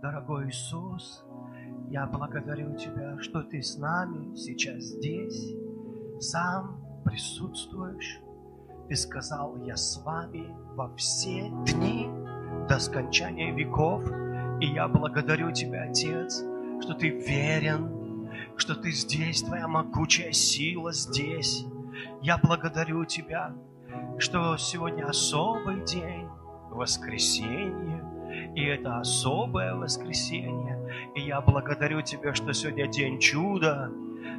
Дорогой Иисус, я благодарю Тебя, что Ты с нами сейчас здесь, сам присутствуешь. Ты сказал, я с вами во все дни до скончания веков. И я благодарю Тебя, Отец, что Ты верен, что Ты здесь, Твоя могучая сила здесь. Я благодарю Тебя, что сегодня особый день, воскресенье, и это особое воскресенье. И я благодарю Тебя, что сегодня день чуда,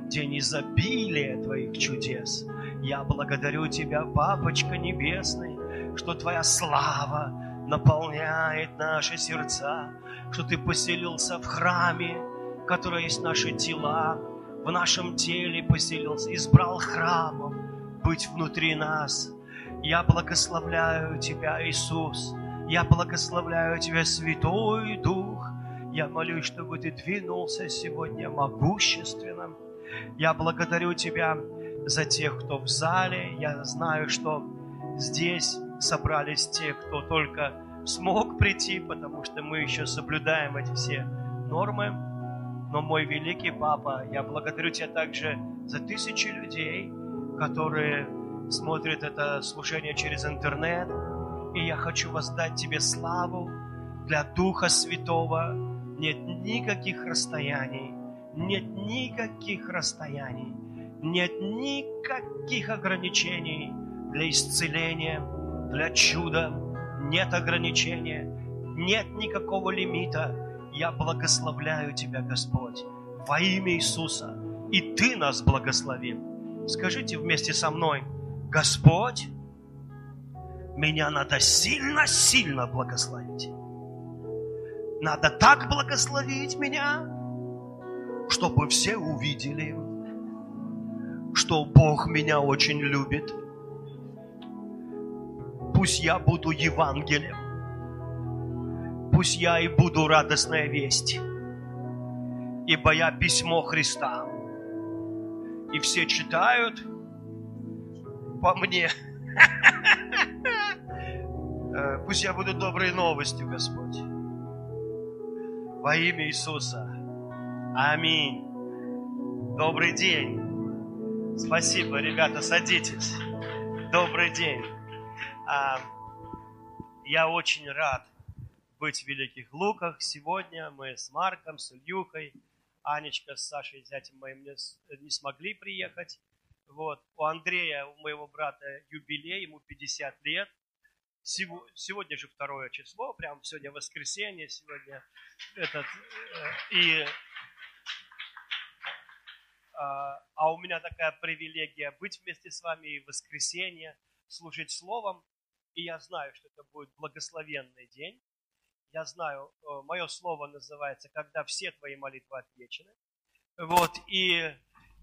день изобилия Твоих чудес. Я благодарю Тебя, Папочка Небесный, что Твоя слава наполняет наши сердца, что Ты поселился в храме, который есть наши тела, в нашем теле поселился, избрал храмом быть внутри нас. Я благословляю Тебя, Иисус, я благословляю Тебя, Святой Дух. Я молюсь, чтобы Ты двинулся сегодня могущественным. Я благодарю Тебя за тех, кто в зале. Я знаю, что здесь собрались те, кто только смог прийти, потому что мы еще соблюдаем эти все нормы. Но мой великий папа, я благодарю тебя также за тысячи людей, которые смотрят это служение через интернет, и я хочу воздать Тебе славу для Духа Святого. Нет никаких расстояний, нет никаких расстояний, нет никаких ограничений для исцеления, для чуда, нет ограничения, нет никакого лимита. Я благословляю Тебя, Господь, во имя Иисуса. И Ты нас благословил. Скажите вместе со мной, Господь, меня надо сильно-сильно благословить. Надо так благословить меня, чтобы все увидели, что Бог меня очень любит. Пусть я буду Евангелием. Пусть я и буду радостная весть. Ибо я письмо Христа. И все читают по мне. Э, пусть я буду доброй новостью, Господь. Во имя Иисуса. Аминь. Добрый день. Спасибо, ребята, садитесь. Добрый день. А, я очень рад быть в Великих Луках. Сегодня мы с Марком, с Ильюхой, Анечка с Сашей, зятем моим, не, не смогли приехать. Вот. У Андрея, у моего брата, юбилей, ему 50 лет сегодня же второе число, прям сегодня воскресенье, сегодня этот, э, и а, а у меня такая привилегия быть вместе с вами и в воскресенье, служить словом, и я знаю, что это будет благословенный день. Я знаю, э, мое слово называется «Когда все твои молитвы отвечены». Вот, и,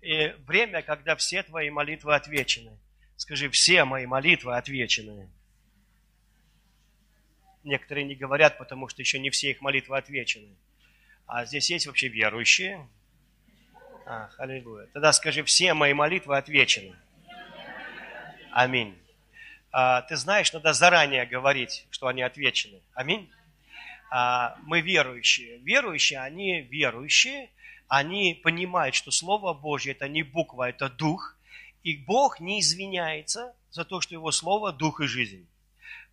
и время, когда все твои молитвы отвечены. Скажи, все мои молитвы отвечены. Некоторые не говорят, потому что еще не все их молитвы отвечены. А здесь есть вообще верующие. А, аллилуйя. Тогда скажи, все мои молитвы отвечены. Аминь. А, ты знаешь, надо заранее говорить, что они отвечены. Аминь. А, мы верующие. Верующие, они верующие, они понимают, что Слово Божье это не буква, это дух. И Бог не извиняется за то, что Его Слово – дух и жизнь.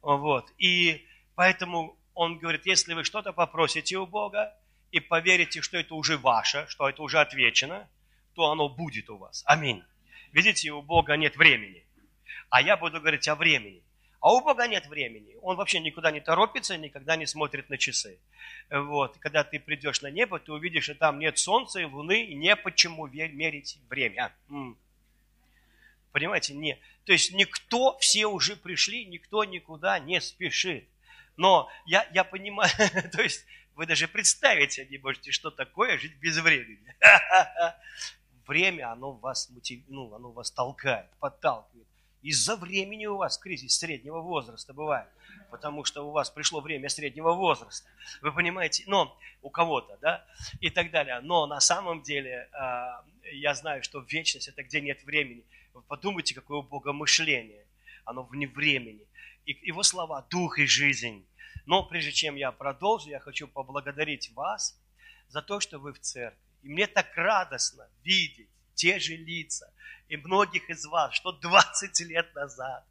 Вот. И Поэтому он говорит, если вы что-то попросите у Бога и поверите, что это уже ваше, что это уже отвечено, то оно будет у вас. Аминь. Видите, у Бога нет времени. А я буду говорить о времени. А у Бога нет времени. Он вообще никуда не торопится, никогда не смотрит на часы. Вот. Когда ты придешь на небо, ты увидишь, что там нет солнца и луны, и не почему мерить время. Понимаете? Не. То есть никто, все уже пришли, никто никуда не спешит. Но я, я понимаю, то есть вы даже представить себе не можете, что такое жить без времени. Время, оно вас, мотив... ну, оно вас толкает, подталкивает. Из-за времени у вас кризис среднего возраста бывает, потому что у вас пришло время среднего возраста. Вы понимаете, но у кого-то, да, и так далее. Но на самом деле а, я знаю, что вечность это где нет времени. Вы подумайте, какое у Бога мышление. Оно вне времени. И его слова – дух и жизнь. Но прежде чем я продолжу, я хочу поблагодарить вас за то, что вы в церкви. И мне так радостно видеть те же лица, и многих из вас, что 20 лет назад.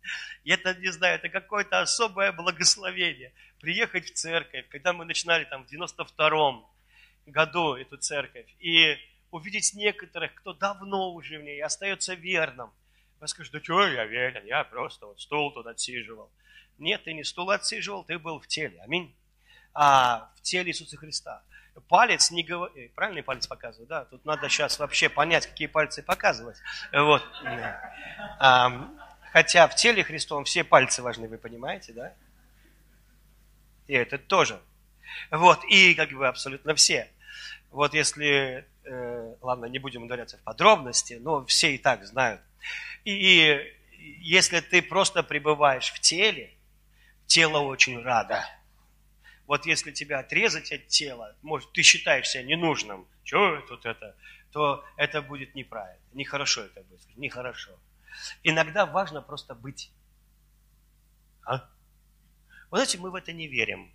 И это, не знаю, это какое-то особое благословение. Приехать в церковь, когда мы начинали там в 92-м году эту церковь, и увидеть некоторых, кто давно уже в ней остается верным. Вы скажете, да что я верен, я просто вот стул тут отсиживал. Нет, ты не стул отсиживал, ты был в теле. Аминь. А, в теле Иисуса Христа. Палец не говорит, э, правильный палец показываю, да? Тут надо сейчас вообще понять, какие пальцы показывать. Вот. А, хотя в теле Христовом все пальцы важны, вы понимаете, да? И это тоже. Вот, и как бы абсолютно все. Вот если, э, ладно, не будем ударяться в подробности, но все и так знают. И, и если ты просто пребываешь в теле, тело очень радо. Вот если тебя отрезать от тела, может, ты считаешь себя ненужным, что тут это, то это будет неправильно, нехорошо это будет, нехорошо. Иногда важно просто быть. А? Вы знаете, мы в это не верим.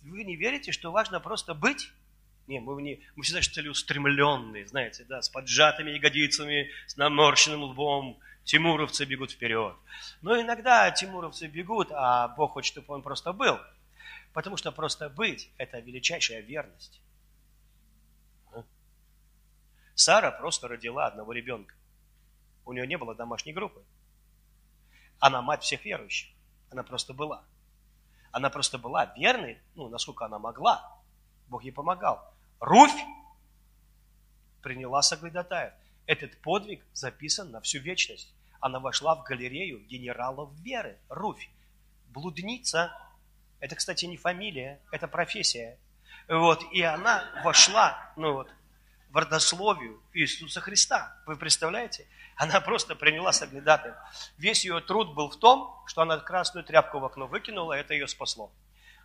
Вы не верите, что важно просто быть? Не, мы, не, мы всегда целеустремленные, знаете, да, с поджатыми ягодицами, с наморщенным лбом. Тимуровцы бегут вперед. Но иногда тимуровцы бегут, а Бог хочет, чтобы он просто был. Потому что просто быть – это величайшая верность. Сара просто родила одного ребенка. У нее не было домашней группы. Она мать всех верующих. Она просто была. Она просто была верной, ну, насколько она могла. Бог ей помогал. Руфь приняла соглядатаев. Этот подвиг записан на всю вечность. Она вошла в галерею генералов веры. Руфь. Блудница. Это, кстати, не фамилия, это профессия. Вот, и она вошла, ну вот, в родословию Иисуса Христа. Вы представляете? Она просто приняла соглядатаем. Весь ее труд был в том, что она красную тряпку в окно выкинула, и это ее спасло.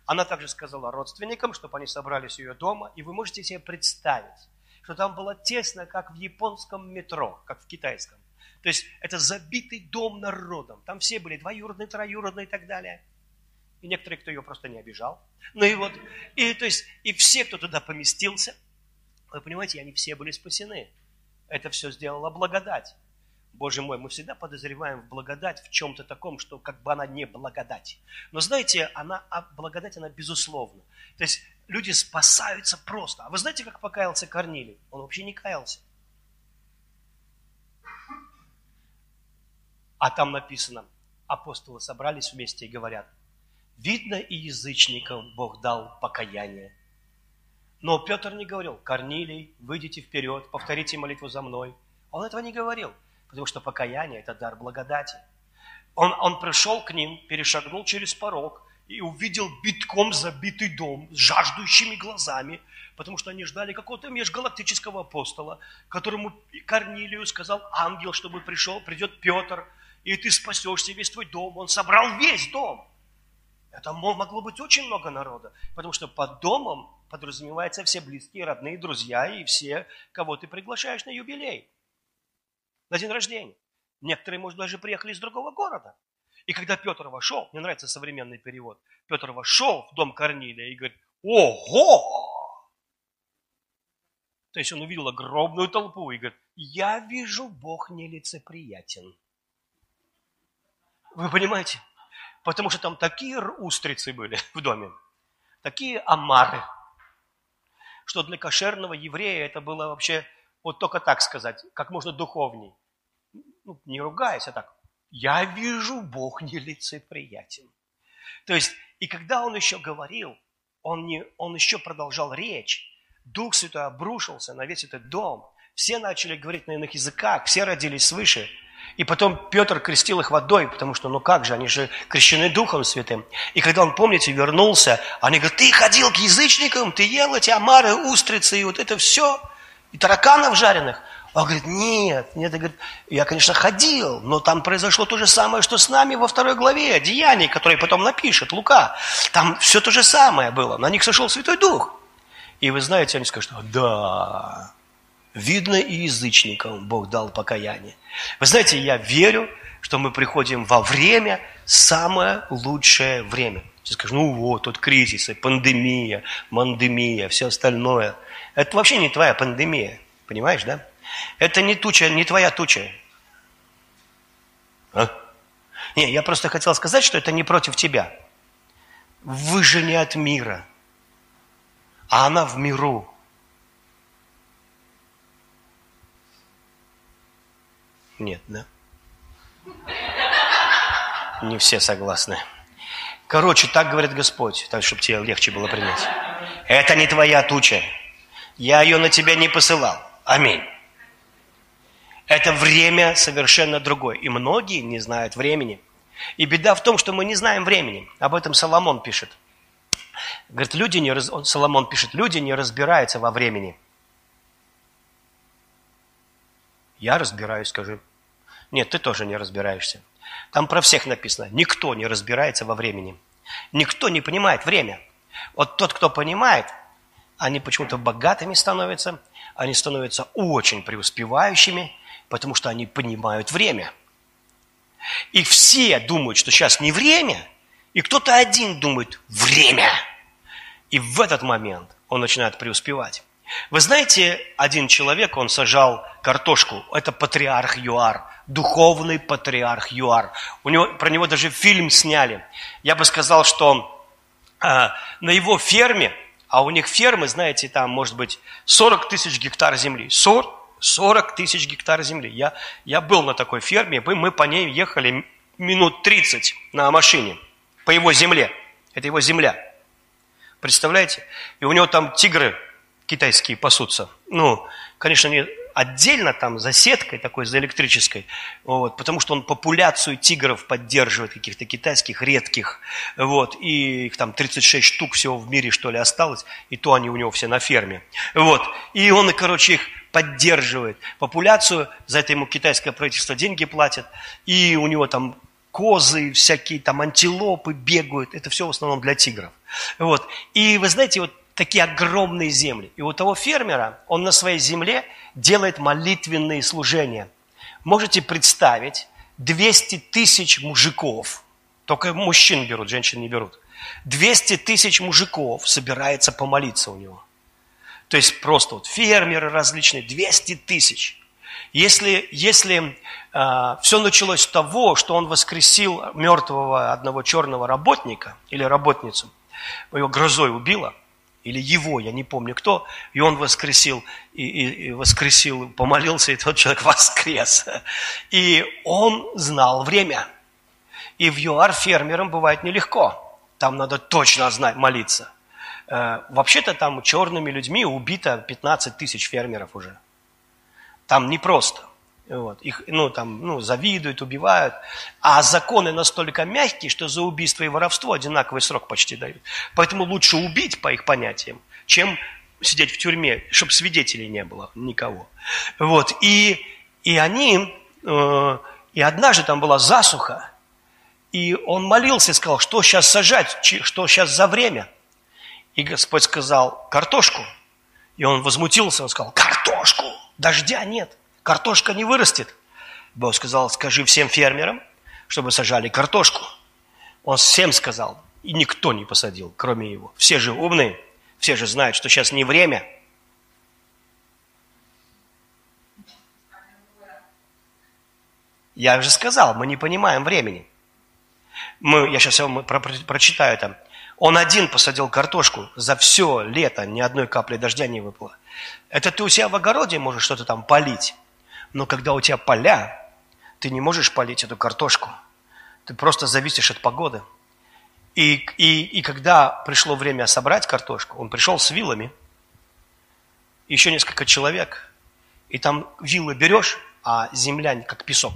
Она также сказала родственникам, чтобы они собрались у ее дома, и вы можете себе представить, что там было тесно, как в японском метро, как в китайском. То есть это забитый дом народом. Там все были двоюродные, троюродные и так далее и некоторые, кто ее просто не обижал. Ну и вот, и то есть, и все, кто туда поместился, вы понимаете, они все были спасены. Это все сделала благодать. Боже мой, мы всегда подозреваем в благодать в чем-то таком, что как бы она не благодать. Но знаете, она, а благодать, она безусловна. То есть люди спасаются просто. А вы знаете, как покаялся Корнилий? Он вообще не каялся. А там написано, апостолы собрались вместе и говорят – Видно, и язычникам Бог дал покаяние. Но Петр не говорил, Корнилий, выйдите вперед, повторите молитву за мной. Он этого не говорил, потому что покаяние – это дар благодати. Он, он пришел к ним, перешагнул через порог и увидел битком забитый дом с жаждущими глазами, потому что они ждали какого-то межгалактического апостола, которому Корнилию сказал ангел, чтобы пришел, придет Петр, и ты спасешься весь твой дом. Он собрал весь дом. Это могло быть очень много народа, потому что под домом подразумеваются все близкие, родные, друзья и все, кого ты приглашаешь на юбилей, на день рождения. Некоторые, может, даже приехали из другого города. И когда Петр вошел, мне нравится современный перевод, Петр вошел в дом Корнилия и говорит, ого! То есть он увидел огромную толпу и говорит, я вижу, Бог нелицеприятен. Вы понимаете? Потому что там такие устрицы были в доме, такие омары, что для кошерного еврея это было вообще, вот только так сказать, как можно духовней. Ну, не ругаясь, а так. Я вижу, Бог нелицеприятен. То есть, и когда он еще говорил, он, не, он еще продолжал речь, Дух Святой обрушился на весь этот дом. Все начали говорить на иных языках, все родились свыше – и потом Петр крестил их водой, потому что, ну как же, они же крещены Духом Святым. И когда он, помните, вернулся, они говорят, ты ходил к язычникам, ты ел эти омары, устрицы и вот это все, и тараканов жареных. Он говорит, нет, нет, говорит, я, конечно, ходил, но там произошло то же самое, что с нами во второй главе Деяний, который потом напишет Лука. Там все то же самое было, на них сошел Святой Дух. И вы знаете, они скажут, да, видно и язычникам Бог дал покаяние. Вы знаете, я верю что мы приходим во время, самое лучшее время. Ты скажешь, ну вот, тут кризис, пандемия, мандемия, все остальное. Это вообще не твоя пандемия, понимаешь, да? Это не туча, не твоя туча. А? Не, я просто хотел сказать, что это не против тебя. Вы же не от мира, а она в миру. Нет, да? Не все согласны. Короче, так говорит Господь, так, чтобы тебе легче было принять. Это не твоя туча. Я ее на тебя не посылал. Аминь. Это время совершенно другое. И многие не знают времени. И беда в том, что мы не знаем времени. Об этом Соломон пишет. Говорит, люди не раз... Соломон пишет, люди не разбираются во времени. Я разбираюсь, скажи. Нет, ты тоже не разбираешься. Там про всех написано. Никто не разбирается во времени. Никто не понимает время. Вот тот, кто понимает, они почему-то богатыми становятся, они становятся очень преуспевающими, потому что они понимают время. И все думают, что сейчас не время, и кто-то один думает «время». И в этот момент он начинает преуспевать. Вы знаете, один человек, он сажал картошку. Это патриарх ЮАР, духовный патриарх ЮАР. У него, про него даже фильм сняли. Я бы сказал, что э, на его ферме, а у них фермы, знаете, там может быть 40 тысяч гектар земли. 40, 40 тысяч гектар земли. Я, я был на такой ферме, мы, мы по ней ехали минут 30 на машине по его земле. Это его земля. Представляете? И у него там тигры китайские пасутся. Ну, конечно, не отдельно там за сеткой такой, за электрической, вот, потому что он популяцию тигров поддерживает, каких-то китайских, редких, вот, и их там 36 штук всего в мире, что ли, осталось, и то они у него все на ферме, вот, и он, короче, их поддерживает, популяцию, за это ему китайское правительство деньги платит, и у него там козы, всякие там антилопы бегают, это все в основном для тигров. Вот. И вы знаете, вот такие огромные земли. И у того фермера, он на своей земле делает молитвенные служения. Можете представить 200 тысяч мужиков, только мужчин берут, женщин не берут. 200 тысяч мужиков собирается помолиться у него. То есть просто вот фермеры различные, 200 тысяч. Если, если э, все началось с того, что он воскресил мертвого одного черного работника или работницу, его грозой убило, или его, я не помню кто, и он воскресил, и, и, и воскресил, помолился, и тот человек воскрес. И он знал время. И в ЮАР фермерам бывает нелегко. Там надо точно знать, молиться. Э, вообще-то там черными людьми убито 15 тысяч фермеров уже. Там непросто. Вот. Их ну, там, ну, завидуют, убивают. А законы настолько мягкие, что за убийство и воровство одинаковый срок почти дают. Поэтому лучше убить, по их понятиям, чем сидеть в тюрьме, чтобы свидетелей не было никого. Вот. И, и они, э, и однажды там была засуха, и он молился и сказал, что сейчас сажать, что сейчас за время. И Господь сказал, картошку. И он возмутился, он сказал, картошку, дождя нет. Картошка не вырастет. Бог сказал, скажи всем фермерам, чтобы сажали картошку. Он всем сказал, и никто не посадил, кроме его. Все же умные, все же знают, что сейчас не время. Я уже сказал, мы не понимаем времени. Мы, я сейчас вам про, про, прочитаю там. Он один посадил картошку, за все лето ни одной капли дождя не выпало. Это ты у себя в огороде можешь что-то там полить. Но когда у тебя поля, ты не можешь полить эту картошку. Ты просто зависишь от погоды. И, и, и когда пришло время собрать картошку, он пришел с вилами, еще несколько человек, и там вилы берешь, а земля как песок,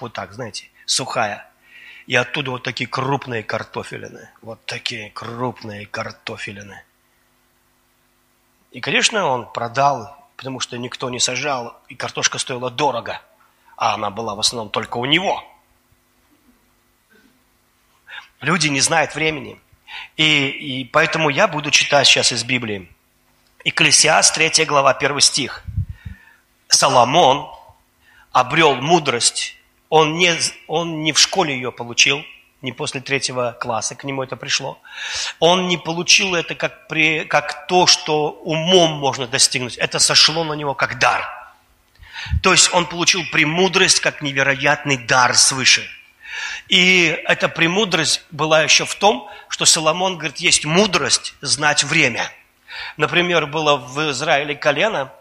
вот так, знаете, сухая. И оттуда вот такие крупные картофелины, вот такие крупные картофелины. И, конечно, он продал потому что никто не сажал, и картошка стоила дорого, а она была в основном только у него. Люди не знают времени. И, и поэтому я буду читать сейчас из Библии. Экклесиас, 3 глава, 1 стих. Соломон обрел мудрость Он не, он не в школе ее получил, не после третьего класса к нему это пришло. Он не получил это как, при, как то, что умом можно достигнуть. Это сошло на него как дар. То есть он получил премудрость как невероятный дар свыше. И эта премудрость была еще в том, что Соломон говорит, есть мудрость знать время. Например, было в Израиле колено,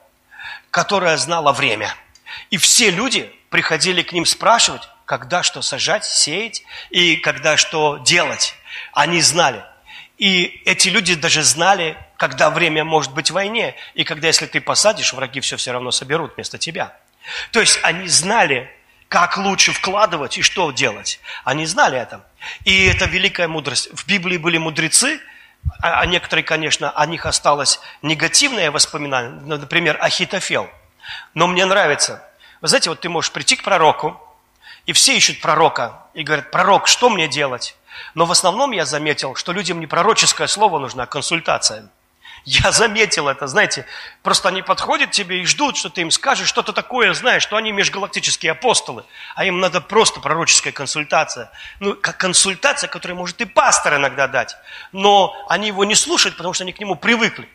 которое знало время. И все люди приходили к ним спрашивать, когда что сажать, сеять и когда что делать. Они знали. И эти люди даже знали, когда время может быть в войне, и когда, если ты посадишь, враги все все равно соберут вместо тебя. То есть они знали, как лучше вкладывать и что делать. Они знали это. И это великая мудрость. В Библии были мудрецы, а, а некоторые, конечно, о них осталось негативное воспоминание, например, Ахитофел. Но мне нравится. Вы знаете, вот ты можешь прийти к пророку, и все ищут пророка, и говорят, пророк, что мне делать? Но в основном я заметил, что людям не пророческое слово нужно, а консультация. Я заметил это, знаете, просто они подходят тебе и ждут, что ты им скажешь что-то такое, знаешь, что они межгалактические апостолы, а им надо просто пророческая консультация. Ну, как консультация, которую может и пастор иногда дать, но они его не слушают, потому что они к нему привыкли.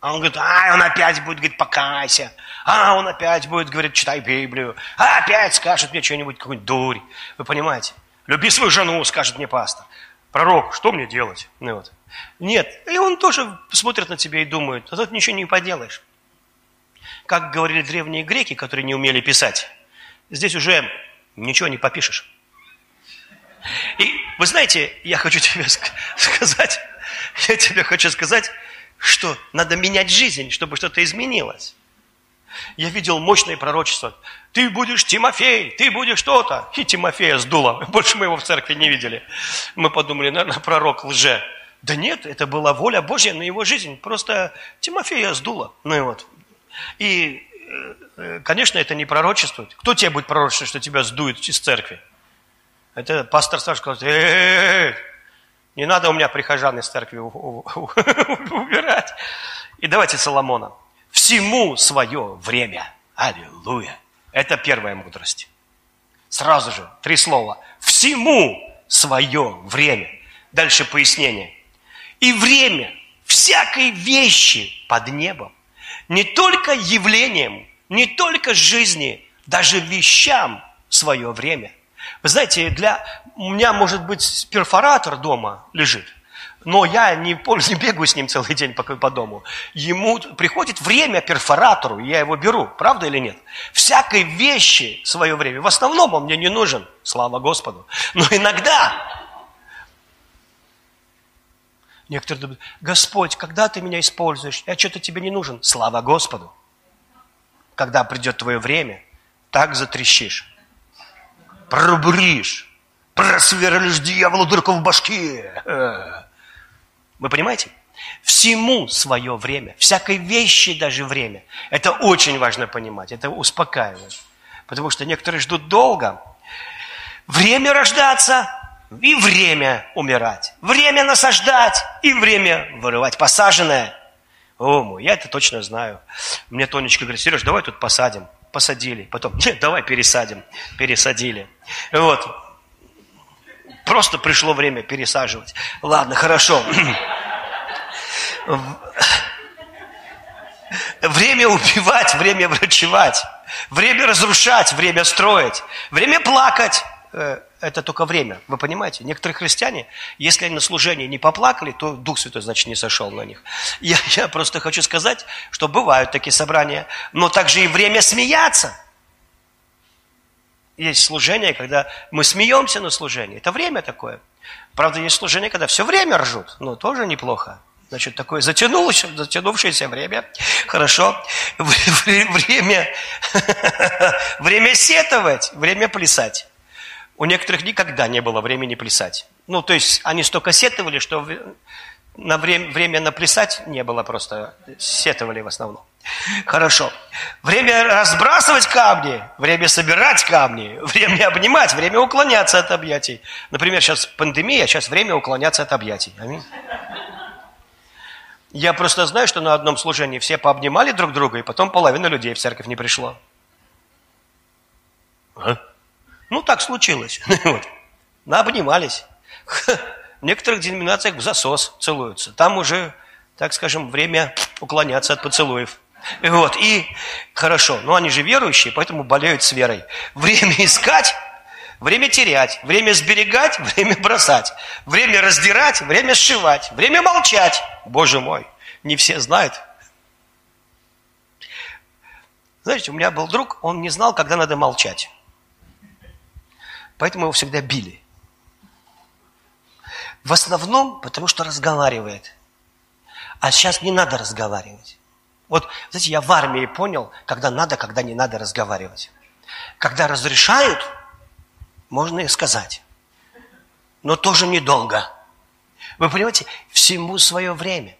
А он говорит, а, он опять будет говорить, покайся. А, он опять будет говорить, читай Библию. А, опять скажет мне что-нибудь, какую-нибудь дурь. Вы понимаете? Люби свою жену, скажет мне пастор. Пророк, что мне делать? Ну, вот. Нет. И он тоже смотрит на тебя и думает, а тут ничего не поделаешь. Как говорили древние греки, которые не умели писать, здесь уже ничего не попишешь. И вы знаете, я хочу тебе сказать, я тебе хочу сказать, что надо менять жизнь, чтобы что-то изменилось. Я видел мощное пророчество. Ты будешь Тимофей, ты будешь что-то. И Тимофея сдуло. Больше мы его в церкви не видели. Мы подумали, наверное, пророк лже. Да нет, это была воля Божья на его жизнь. Просто Тимофея сдуло. Ну и вот. И, э, конечно, это не пророчествует. Кто тебе будет пророчествовать, что тебя сдует из церкви? Это пастор Саша сказал, эй, не надо у меня прихожан из церкви убирать. И давайте Соломона. Всему свое время. Аллилуйя. Это первая мудрость. Сразу же, три слова. Всему свое время. Дальше пояснение. И время всякой вещи под небом. Не только явлением, не только жизни, даже вещам свое время. Вы знаете, для у меня, может быть, перфоратор дома лежит, но я не, не бегаю с ним целый день по, по дому. Ему приходит время перфоратору, я его беру, правда или нет? Всякой вещи свое время. В основном он мне не нужен, слава Господу. Но иногда некоторые думают, Господь, когда ты меня используешь? Я что-то тебе не нужен. Слава Господу. Когда придет твое время, так затрещишь, пробуришь, просверлишь дьяволу дырку в башке. Э. Вы понимаете? Всему свое время, всякой вещи даже время. Это очень важно понимать, это успокаивает. Потому что некоторые ждут долго. Время рождаться и время умирать. Время насаждать и время вырывать посаженное. О, мой, я это точно знаю. Мне Тонечка говорит, Сереж, давай тут посадим. Посадили. Потом, давай пересадим. Пересадили. Вот. Просто пришло время пересаживать. Ладно, хорошо. Время убивать, время врачевать, время разрушать, время строить, время плакать. Это только время, вы понимаете? Некоторые христиане, если они на служении не поплакали, то Дух Святой, значит, не сошел на них. Я, я просто хочу сказать, что бывают такие собрания, но также и время смеяться – есть служение, когда мы смеемся на служении. Это время такое. Правда, есть служение, когда все время ржут. Ну, тоже неплохо. Значит, такое затянулось, затянувшееся время. Хорошо. Время, время сетовать, время плясать. У некоторых никогда не было времени плясать. Ну, то есть, они столько сетовали, что на время, время наплясать не было просто. Сетовали в основном. Хорошо. Время разбрасывать камни, время собирать камни, время обнимать, время уклоняться от объятий. Например, сейчас пандемия, сейчас время уклоняться от объятий. Аминь. Я просто знаю, что на одном служении все пообнимали друг друга, и потом половина людей в церковь не пришло. А? Ну, так случилось. Вот. Обнимались. В некоторых деноминациях в засос целуются. Там уже, так скажем, время уклоняться от поцелуев. Вот, и хорошо, но они же верующие, поэтому болеют с верой. Время искать, время терять, время сберегать, время бросать, время раздирать, время сшивать, время молчать. Боже мой, не все знают. Знаете, у меня был друг, он не знал, когда надо молчать. Поэтому его всегда били. В основном, потому что разговаривает. А сейчас не надо разговаривать. Вот, знаете, я в армии понял, когда надо, когда не надо разговаривать. Когда разрешают, можно и сказать. Но тоже недолго. Вы понимаете, всему свое время.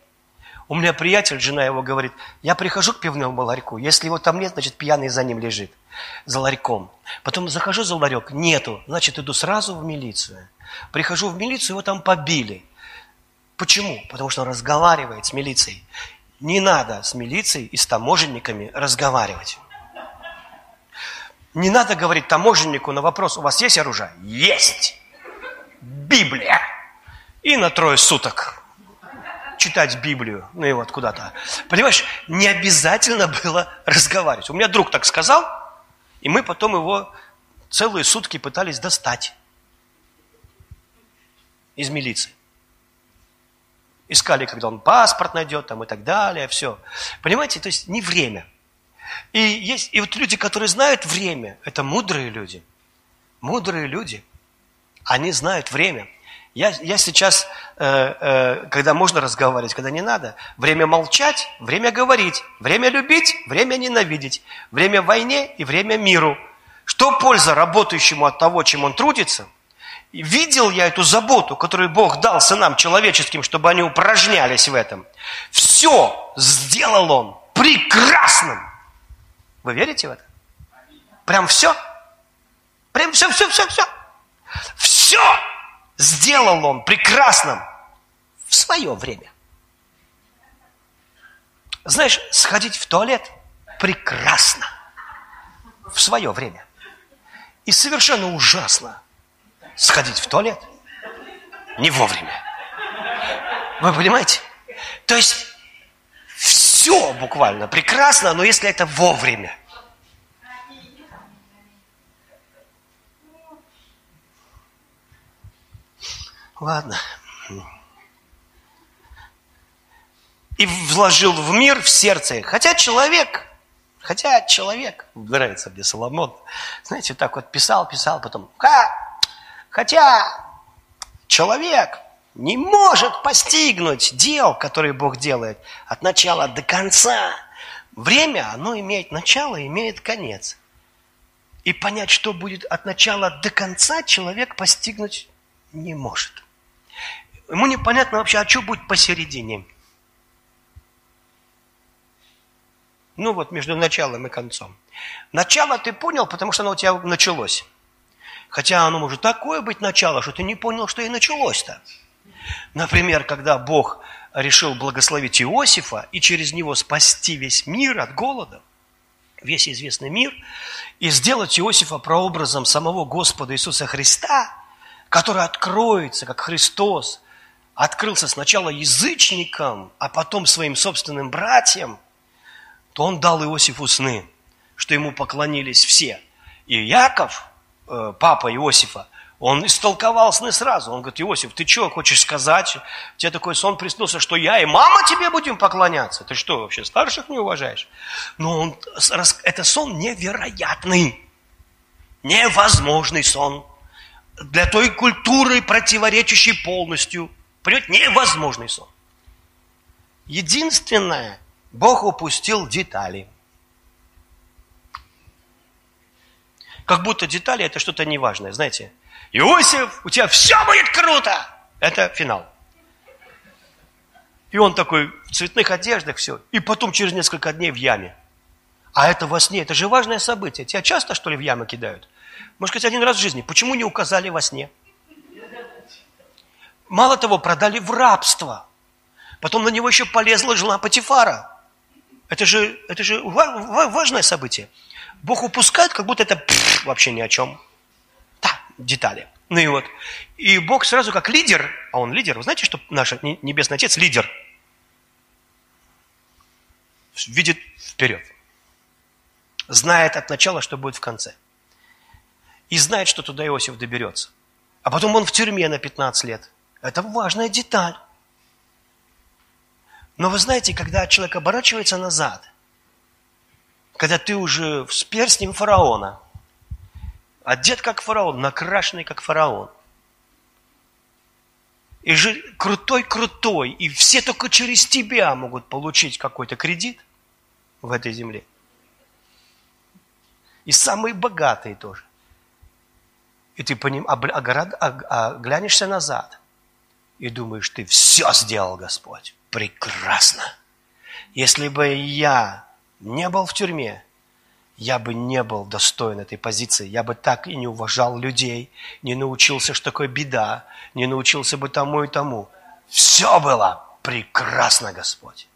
У меня приятель, жена его говорит, я прихожу к пивному ларьку, если его там нет, значит, пьяный за ним лежит, за ларьком. Потом захожу за ларек, нету, значит, иду сразу в милицию. Прихожу в милицию, его там побили. Почему? Потому что он разговаривает с милицией. Не надо с милицией и с таможенниками разговаривать. Не надо говорить таможеннику на вопрос, у вас есть оружие? Есть! Библия! И на трое суток читать Библию, ну и вот куда-то. Понимаешь, не обязательно было разговаривать. У меня друг так сказал, и мы потом его целые сутки пытались достать из милиции. Искали, когда он паспорт найдет там и так далее, все. Понимаете, то есть не время. И есть, и вот люди, которые знают время, это мудрые люди. Мудрые люди. Они знают время. Я, я сейчас, когда можно разговаривать, когда не надо, время молчать, время говорить, время любить, время ненавидеть, время войне и время миру. Что польза работающему от того, чем он трудится – видел я эту заботу, которую Бог дал сынам человеческим, чтобы они упражнялись в этом. Все сделал Он прекрасным. Вы верите в это? Прям все? Прям все, все, все, все. Все сделал Он прекрасным в свое время. Знаешь, сходить в туалет прекрасно в свое время. И совершенно ужасно сходить в туалет не вовремя. Вы понимаете? То есть все буквально прекрасно, но если это вовремя. Ладно. И вложил в мир, в сердце. Хотя человек, хотя человек, нравится мне Соломон, знаете, так вот писал, писал, потом, ха, Хотя человек не может постигнуть дел, которые Бог делает от начала до конца. Время, оно имеет начало, имеет конец. И понять, что будет от начала до конца, человек постигнуть не может. Ему непонятно вообще, а что будет посередине. Ну вот между началом и концом. Начало ты понял, потому что оно у тебя началось. Хотя оно может такое быть начало, что ты не понял, что и началось-то. Например, когда Бог решил благословить Иосифа и через него спасти весь мир от голода, весь известный мир, и сделать Иосифа прообразом самого Господа Иисуса Христа, который откроется, как Христос, открылся сначала язычникам, а потом своим собственным братьям, то он дал Иосифу сны, что ему поклонились все. И Яков – Э, папа Иосифа, он истолковал сны сразу. Он говорит, Иосиф, ты что хочешь сказать? Тебе такой сон приснился, что я и мама тебе будем поклоняться. Ты что, вообще старших не уважаешь? Но он, это сон невероятный, невозможный сон. Для той культуры, противоречащей полностью. Понимаете, невозможный сон. Единственное, Бог упустил детали – Как будто детали это что-то неважное, знаете. Иосиф, у тебя все будет круто! Это финал. И он такой в цветных одеждах, все. И потом через несколько дней в яме. А это во сне, это же важное событие. Тебя часто, что ли, в ямы кидают? Может быть, один раз в жизни. Почему не указали во сне? Мало того, продали в рабство. Потом на него еще полезла жена Патифара. Это же, это же важное событие. Бог упускает, как будто это вообще ни о чем. Да, детали. Ну и вот. И Бог сразу как лидер, а он лидер, вы знаете, что наш Небесный Отец лидер? Видит вперед. Знает от начала, что будет в конце. И знает, что туда Иосиф доберется. А потом он в тюрьме на 15 лет. Это важная деталь. Но вы знаете, когда человек оборачивается назад, когда ты уже с перстнем фараона, одет как фараон, накрашенный как фараон, и же крутой-крутой, и все только через тебя могут получить какой-то кредит в этой земле. И самые богатые тоже. И ты по ним оглянешься назад и думаешь, ты все сделал, Господь. Прекрасно. Если бы я не был в тюрьме, я бы не был достоин этой позиции. Я бы так и не уважал людей, не научился, что такое беда, не научился бы тому и тому. Все было прекрасно, Господь.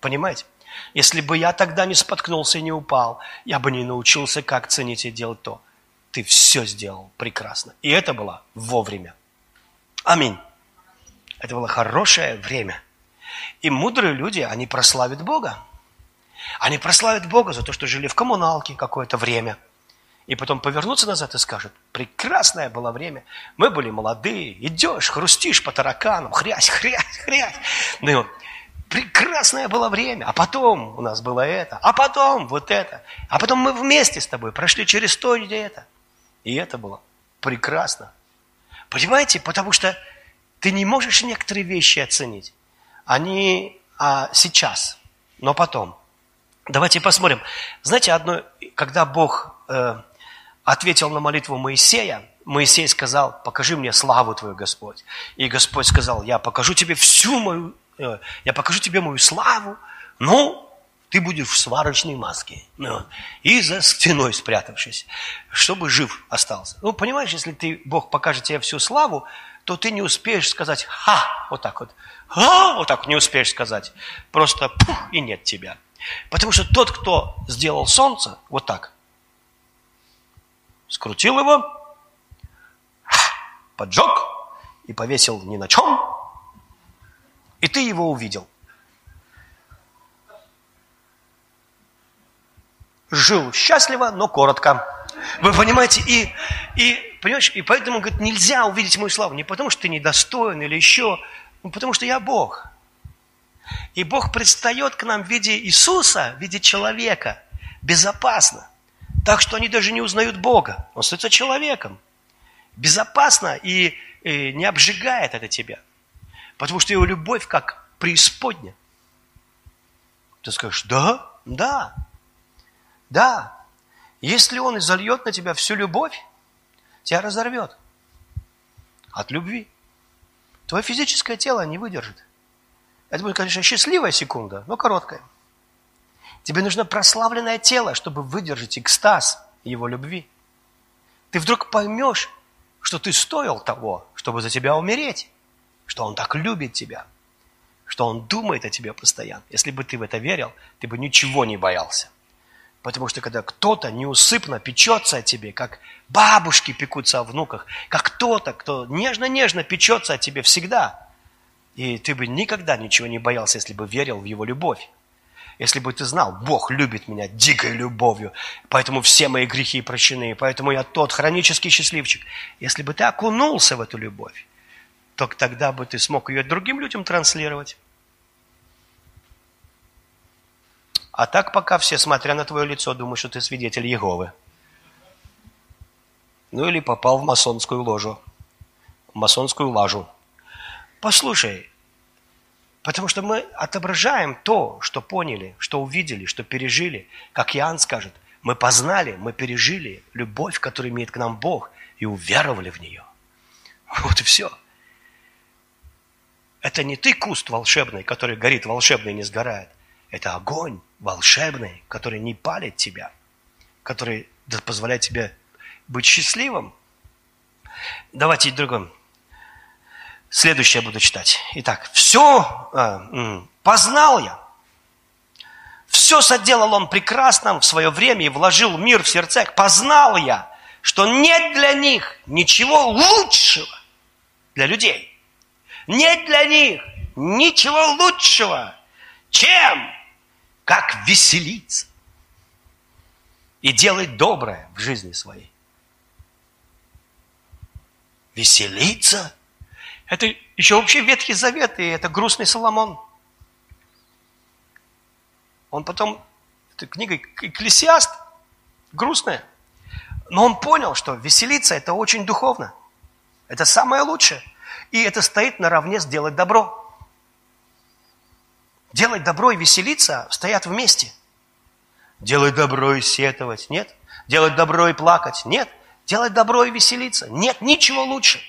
Понимаете? Если бы я тогда не споткнулся и не упал, я бы не научился, как ценить и делать то. Ты все сделал прекрасно. И это было вовремя. Аминь. Это было хорошее время. И мудрые люди, они прославят Бога. Они прославят Бога за то, что жили в коммуналке какое-то время. И потом повернутся назад и скажут, прекрасное было время. Мы были молодые, идешь, хрустишь по тараканам, хрясь, хрясь, хрясь. Ну, прекрасное было время. А потом у нас было это, а потом вот это. А потом мы вместе с тобой прошли через то и это. И это было прекрасно. Понимаете? Потому что ты не можешь некоторые вещи оценить. Они а, сейчас, но потом. Давайте посмотрим. Знаете, одно, когда Бог э, ответил на молитву Моисея, Моисей сказал, покажи мне славу Твою, Господь. И Господь сказал, я покажу тебе всю мою, э, я покажу тебе мою славу, ну, ты будешь в сварочной маске. Ну, и за стеной спрятавшись, чтобы жив остался. Ну, понимаешь, если ты, Бог покажет тебе всю славу, то ты не успеешь сказать «ха» вот так вот. «Ха» вот так не успеешь сказать. Просто пух, и нет тебя. Потому что тот, кто сделал солнце, вот так, скрутил его, поджег и повесил ни на чем, и ты его увидел. жил счастливо, но коротко. Вы понимаете? И, и, понимаешь, и поэтому, говорит, нельзя увидеть мою славу. Не потому, что ты недостоин или еще, но потому, что я Бог. И Бог предстает к нам в виде Иисуса, в виде человека, безопасно. Так что они даже не узнают Бога. Он остается человеком. Безопасно и, и не обжигает это тебя. Потому что его любовь как преисподня. Ты скажешь, да, да, да, если он изольет на тебя всю любовь, тебя разорвет от любви. Твое физическое тело не выдержит. Это будет, конечно, счастливая секунда, но короткая. Тебе нужно прославленное тело, чтобы выдержать экстаз его любви. Ты вдруг поймешь, что ты стоил того, чтобы за тебя умереть, что он так любит тебя, что он думает о тебе постоянно. Если бы ты в это верил, ты бы ничего не боялся. Потому что когда кто-то неусыпно печется о тебе, как бабушки пекутся о внуках, как кто-то, кто нежно-нежно печется о тебе всегда, и ты бы никогда ничего не боялся, если бы верил в его любовь. Если бы ты знал, Бог любит меня дикой любовью, поэтому все мои грехи прощены, поэтому я тот хронический счастливчик. Если бы ты окунулся в эту любовь, то тогда бы ты смог ее другим людям транслировать. А так пока все, смотря на твое лицо, думают, что ты свидетель Еговы. Ну или попал в масонскую ложу, в масонскую лажу. Послушай, потому что мы отображаем то, что поняли, что увидели, что пережили. Как Иоанн скажет, мы познали, мы пережили любовь, которую имеет к нам Бог, и уверовали в нее. Вот и все. Это не ты куст волшебный, который горит волшебно и не сгорает. Это огонь волшебный, который не палит тебя, который позволяет тебе быть счастливым. Давайте другом. Следующее буду читать. Итак, все э, познал я. Все соделал он прекрасно в свое время и вложил мир в сердца. Познал я, что нет для них ничего лучшего для людей. Нет для них ничего лучшего, чем как веселиться и делать доброе в жизни своей. Веселиться? Это еще вообще Ветхий Завет, и это грустный Соломон. Он потом, это книга Экклесиаст, грустная. Но он понял, что веселиться – это очень духовно. Это самое лучшее. И это стоит наравне с делать добро. Делать добро и веселиться стоят вместе. Делать добро и сетовать – нет. Делать добро и плакать – нет. Делать добро и веселиться – нет, ничего лучше.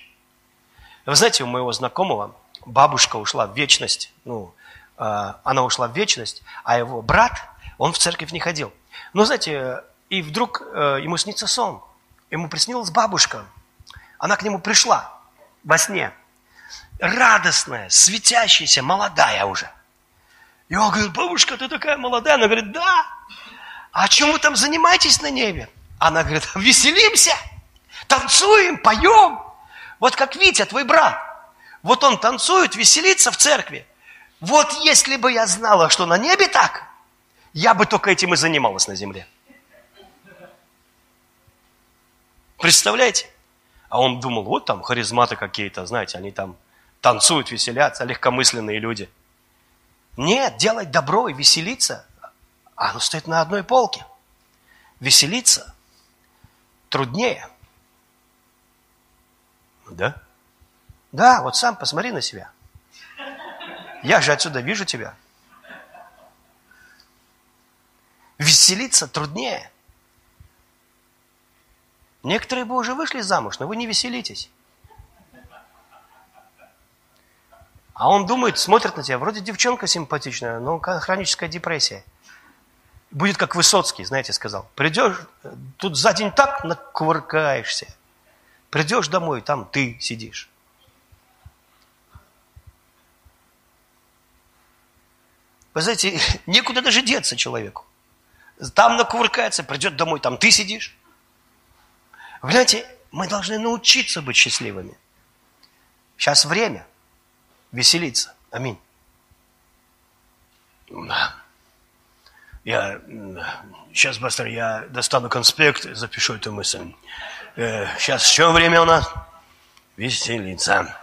Вы знаете, у моего знакомого бабушка ушла в вечность. Ну, э, она ушла в вечность, а его брат, он в церковь не ходил. Но знаете, и вдруг э, ему снится сон. Ему приснилась бабушка. Она к нему пришла во сне – радостная, светящаяся, молодая уже. И он говорит, бабушка, ты такая молодая. Она говорит, да. А чем вы там занимаетесь на небе? Она говорит, веселимся, танцуем, поем. Вот как Витя, твой брат. Вот он танцует, веселится в церкви. Вот если бы я знала, что на небе так, я бы только этим и занималась на земле. Представляете? А он думал, вот там харизматы какие-то, знаете, они там танцуют, веселятся, легкомысленные люди. Нет, делать добро и веселиться, оно стоит на одной полке. Веселиться труднее. Да? Да, вот сам посмотри на себя. Я же отсюда вижу тебя. Веселиться труднее. Некоторые бы уже вышли замуж, но вы не веселитесь. А он думает, смотрит на тебя, вроде девчонка симпатичная, но хроническая депрессия. Будет как Высоцкий, знаете, сказал. Придешь, тут за день так накувыркаешься. Придешь домой, там ты сидишь. Вы знаете, некуда даже деться человеку. Там накувыркается, придет домой, там ты сидишь. Вы знаете, мы должны научиться быть счастливыми. Сейчас время – веселиться. Аминь. Я сейчас, пастор, я достану конспект, запишу эту мысль. Э, сейчас что время у нас? Веселиться.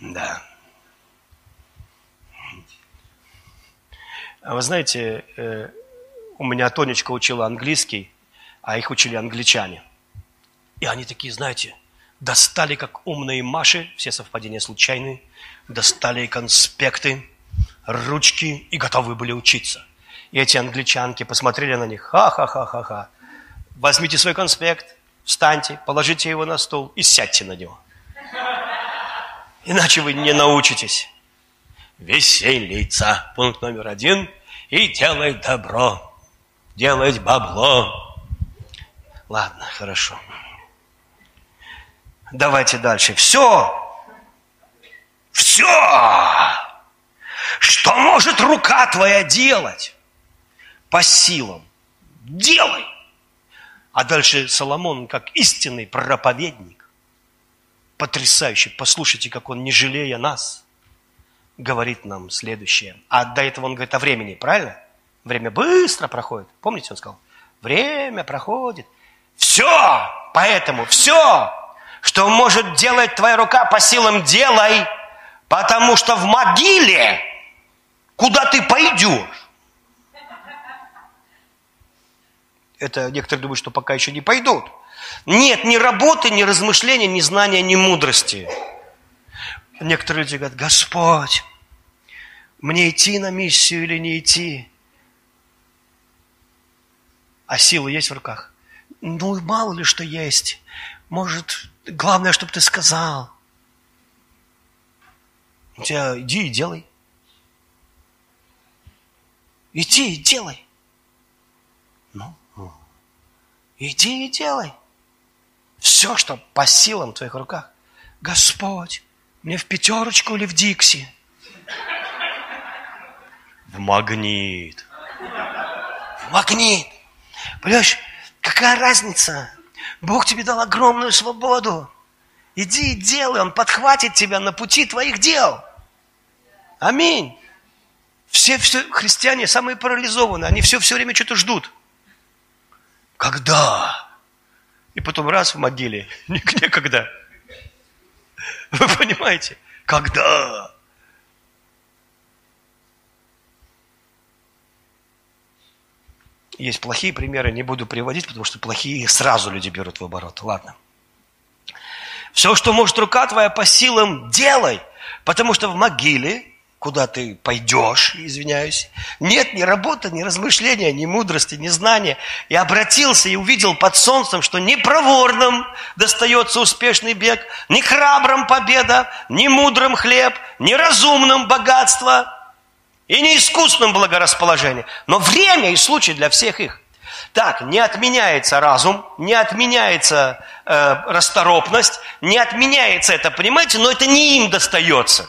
Да. А вы знаете, э, у меня Тонечка учила английский, а их учили англичане. И они такие, знаете, достали, как умные Маши, все совпадения случайные, достали конспекты, ручки и готовы были учиться. И эти англичанки посмотрели на них, ха-ха-ха-ха-ха. Возьмите свой конспект, встаньте, положите его на стол и сядьте на него. Иначе вы не научитесь. Веселиться. Пункт номер один. И делать добро. Делать бабло. Ладно, хорошо. Давайте дальше. Все. Все. Что может рука твоя делать? По силам. Делай. А дальше Соломон, как истинный проповедник, потрясающий, послушайте, как он, не жалея нас, говорит нам следующее. А до этого он говорит о времени, правильно? Время быстро проходит. Помните, он сказал? Время проходит. Все, поэтому все, что может делать твоя рука по силам, делай, потому что в могиле, куда ты пойдешь, это некоторые думают, что пока еще не пойдут. Нет ни работы, ни размышления, ни знания, ни мудрости. Некоторые люди говорят, Господь, мне идти на миссию или не идти? А силы есть в руках? Ну, мало ли что есть. Может, главное, чтобы ты сказал. У тебя иди и делай. Иди и делай. Ну, иди и делай. Все, что по силам в твоих руках. Господь, мне в пятерочку или в Дикси? В магнит. Магнит. Понимаешь, какая разница? Бог тебе дал огромную свободу. Иди и делай, Он подхватит тебя на пути твоих дел. Аминь. Все, все христиане самые парализованные, они все, все время что-то ждут. Когда? И потом раз в могиле, нигде когда. Вы понимаете? Когда? Есть плохие примеры, не буду приводить, потому что плохие сразу люди берут в оборот. Ладно. Все, что может рука твоя по силам, делай. Потому что в могиле, куда ты пойдешь, извиняюсь, нет ни работы, ни размышления, ни мудрости, ни знания. И обратился и увидел под солнцем, что ни проворным достается успешный бег, ни храбрым победа, ни мудрым хлеб, ни разумным богатство – и не искусным благорасположение, но время и случай для всех их. Так, не отменяется разум, не отменяется э, расторопность, не отменяется это, понимаете, но это не им достается.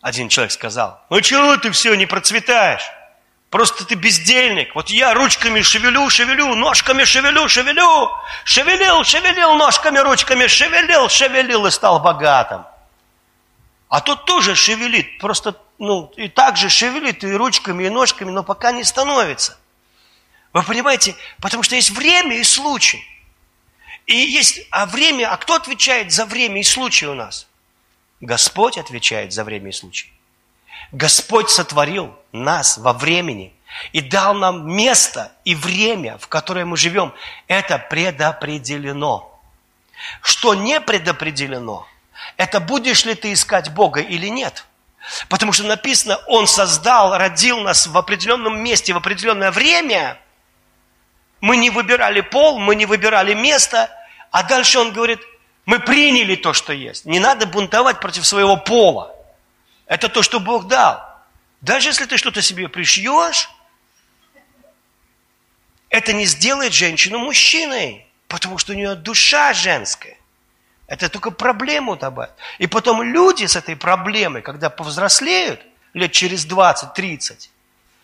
Один человек сказал, ну чего ты все не процветаешь? Просто ты бездельник. Вот я ручками шевелю, шевелю, ножками шевелю, шевелю. Шевелил, шевелил, ножками, ручками шевелил, шевелил и стал богатым. А тот тоже шевелит, просто, ну, и так же шевелит и ручками, и ножками, но пока не становится. Вы понимаете? Потому что есть время и случай. И есть, а время, а кто отвечает за время и случай у нас? Господь отвечает за время и случай. Господь сотворил нас во времени и дал нам место и время, в которое мы живем. Это предопределено. Что не предопределено, это будешь ли ты искать Бога или нет. Потому что написано, Он создал, родил нас в определенном месте, в определенное время. Мы не выбирали пол, мы не выбирали место, а дальше Он говорит, мы приняли то, что есть. Не надо бунтовать против своего пола. Это то, что Бог дал. Даже если ты что-то себе пришьешь, это не сделает женщину мужчиной, потому что у нее душа женская. Это только проблему добавит. И потом люди с этой проблемой, когда повзрослеют, лет через 20-30,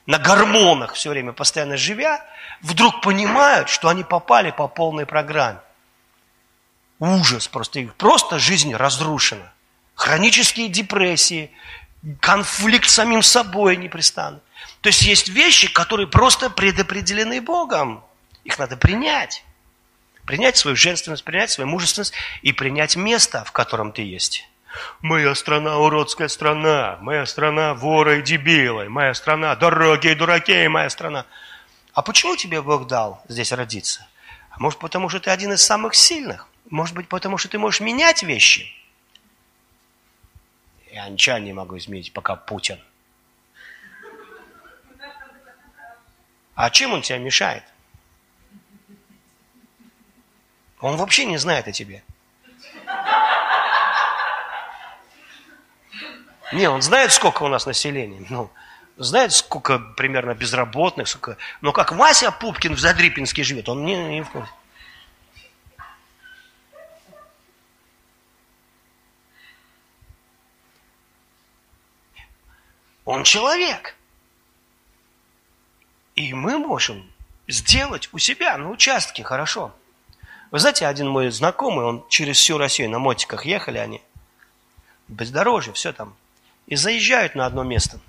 на гормонах все время постоянно живя, вдруг понимают, что они попали по полной программе. Ужас просто. Их просто жизнь разрушена. Хронические депрессии, конфликт с самим собой непрестанно. То есть есть вещи, которые просто предопределены Богом. Их надо принять. Принять свою женственность, принять свою мужественность и принять место, в котором ты есть. Моя страна уродская страна, моя страна вора и дебилы, моя страна дороги и дураки, моя страна. А почему тебе Бог дал здесь родиться? А может, потому что ты один из самых сильных? Может быть, потому что ты можешь менять вещи? Я ничего не могу изменить, пока Путин. А чем он тебя мешает? Он вообще не знает о тебе. Не, он знает, сколько у нас населения. Ну, знает, сколько примерно безработных, сколько... Но как Вася Пупкин в Задрипинске живет, он не, не в курсе. Он человек. И мы можем сделать у себя на участке хорошо. Вы знаете, один мой знакомый, он через всю Россию на мотиках ехали они, бездорожье, все там, и заезжают на одно место.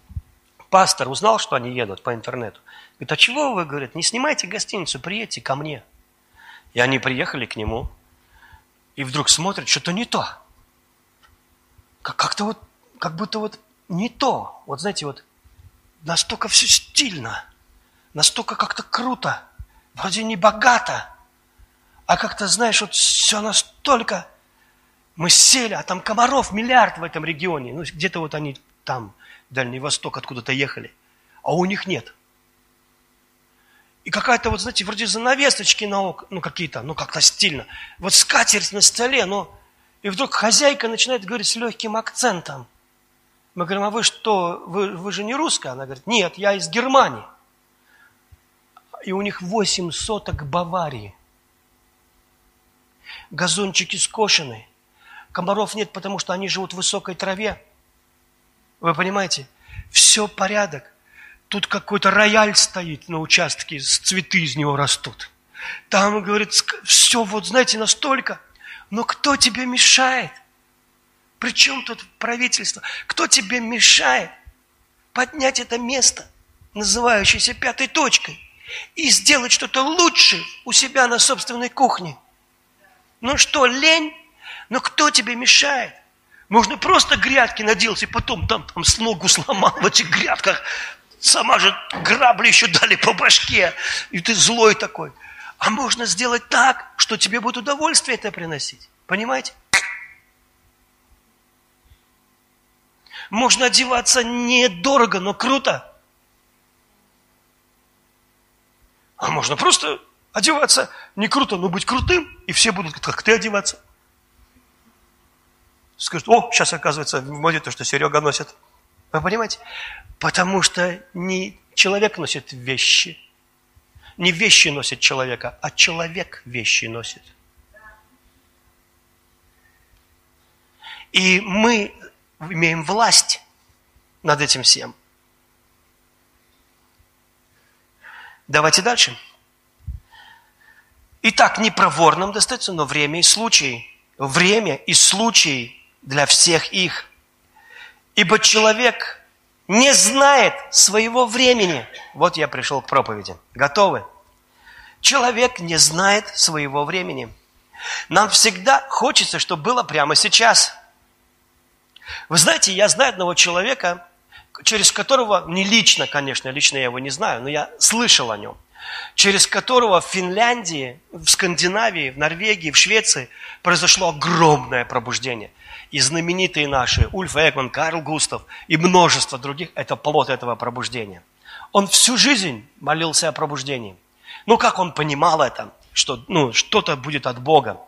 Пастор узнал, что они едут по интернету. Говорит, а чего вы, говорит, не снимайте гостиницу, приедьте ко мне. И они приехали к нему, и вдруг смотрят, что-то не то. Как-то вот, как будто вот не то. Вот знаете, вот настолько все стильно, настолько как-то круто, вроде не богато, а как-то, знаешь, вот все настолько... Мы сели, а там комаров миллиард в этом регионе. Ну, где-то вот они там, Дальний Восток, откуда-то ехали. А у них нет. И какая-то вот, знаете, вроде занавесочки на ок, ну какие-то, ну как-то стильно. Вот скатерть на столе, ну... И вдруг хозяйка начинает говорить с легким акцентом. Мы говорим, а вы что, вы, вы же не русская? Она говорит, нет, я из Германии. И у них восемь соток Баварии газончики скошены. Комаров нет, потому что они живут в высокой траве. Вы понимаете? Все порядок. тут какой-то рояль стоит на участке, с цветы из него растут. Там, говорит, все вот, знаете, настолько. Но кто тебе мешает? Причем тут правительство? Кто тебе мешает поднять это место, называющееся пятой точкой, и сделать что-то лучше у себя на собственной кухне? Ну что, лень? Но кто тебе мешает? Можно просто грядки наделать, и потом там, там с ногу сломал в этих грядках. Сама же грабли еще дали по башке, и ты злой такой. А можно сделать так, что тебе будет удовольствие это приносить. Понимаете? Можно одеваться недорого, но круто. А можно просто одеваться не круто, но быть крутым, и все будут как ты одеваться. Скажут, о, сейчас оказывается в моде то, что Серега носит. Вы понимаете? Потому что не человек носит вещи, не вещи носит человека, а человек вещи носит. И мы имеем власть над этим всем. Давайте дальше. Итак, не проворным достается, но время и случай. Время и случай для всех их. Ибо человек не знает своего времени. Вот я пришел к проповеди. Готовы? Человек не знает своего времени. Нам всегда хочется, чтобы было прямо сейчас. Вы знаете, я знаю одного человека, через которого, не лично, конечно, лично я его не знаю, но я слышал о нем, через которого в Финляндии, в Скандинавии, в Норвегии, в Швеции произошло огромное пробуждение. И знаменитые наши Ульф Экман, Карл Густав и множество других – это плод этого пробуждения. Он всю жизнь молился о пробуждении. Ну, как он понимал это, что ну, что-то будет от Бога.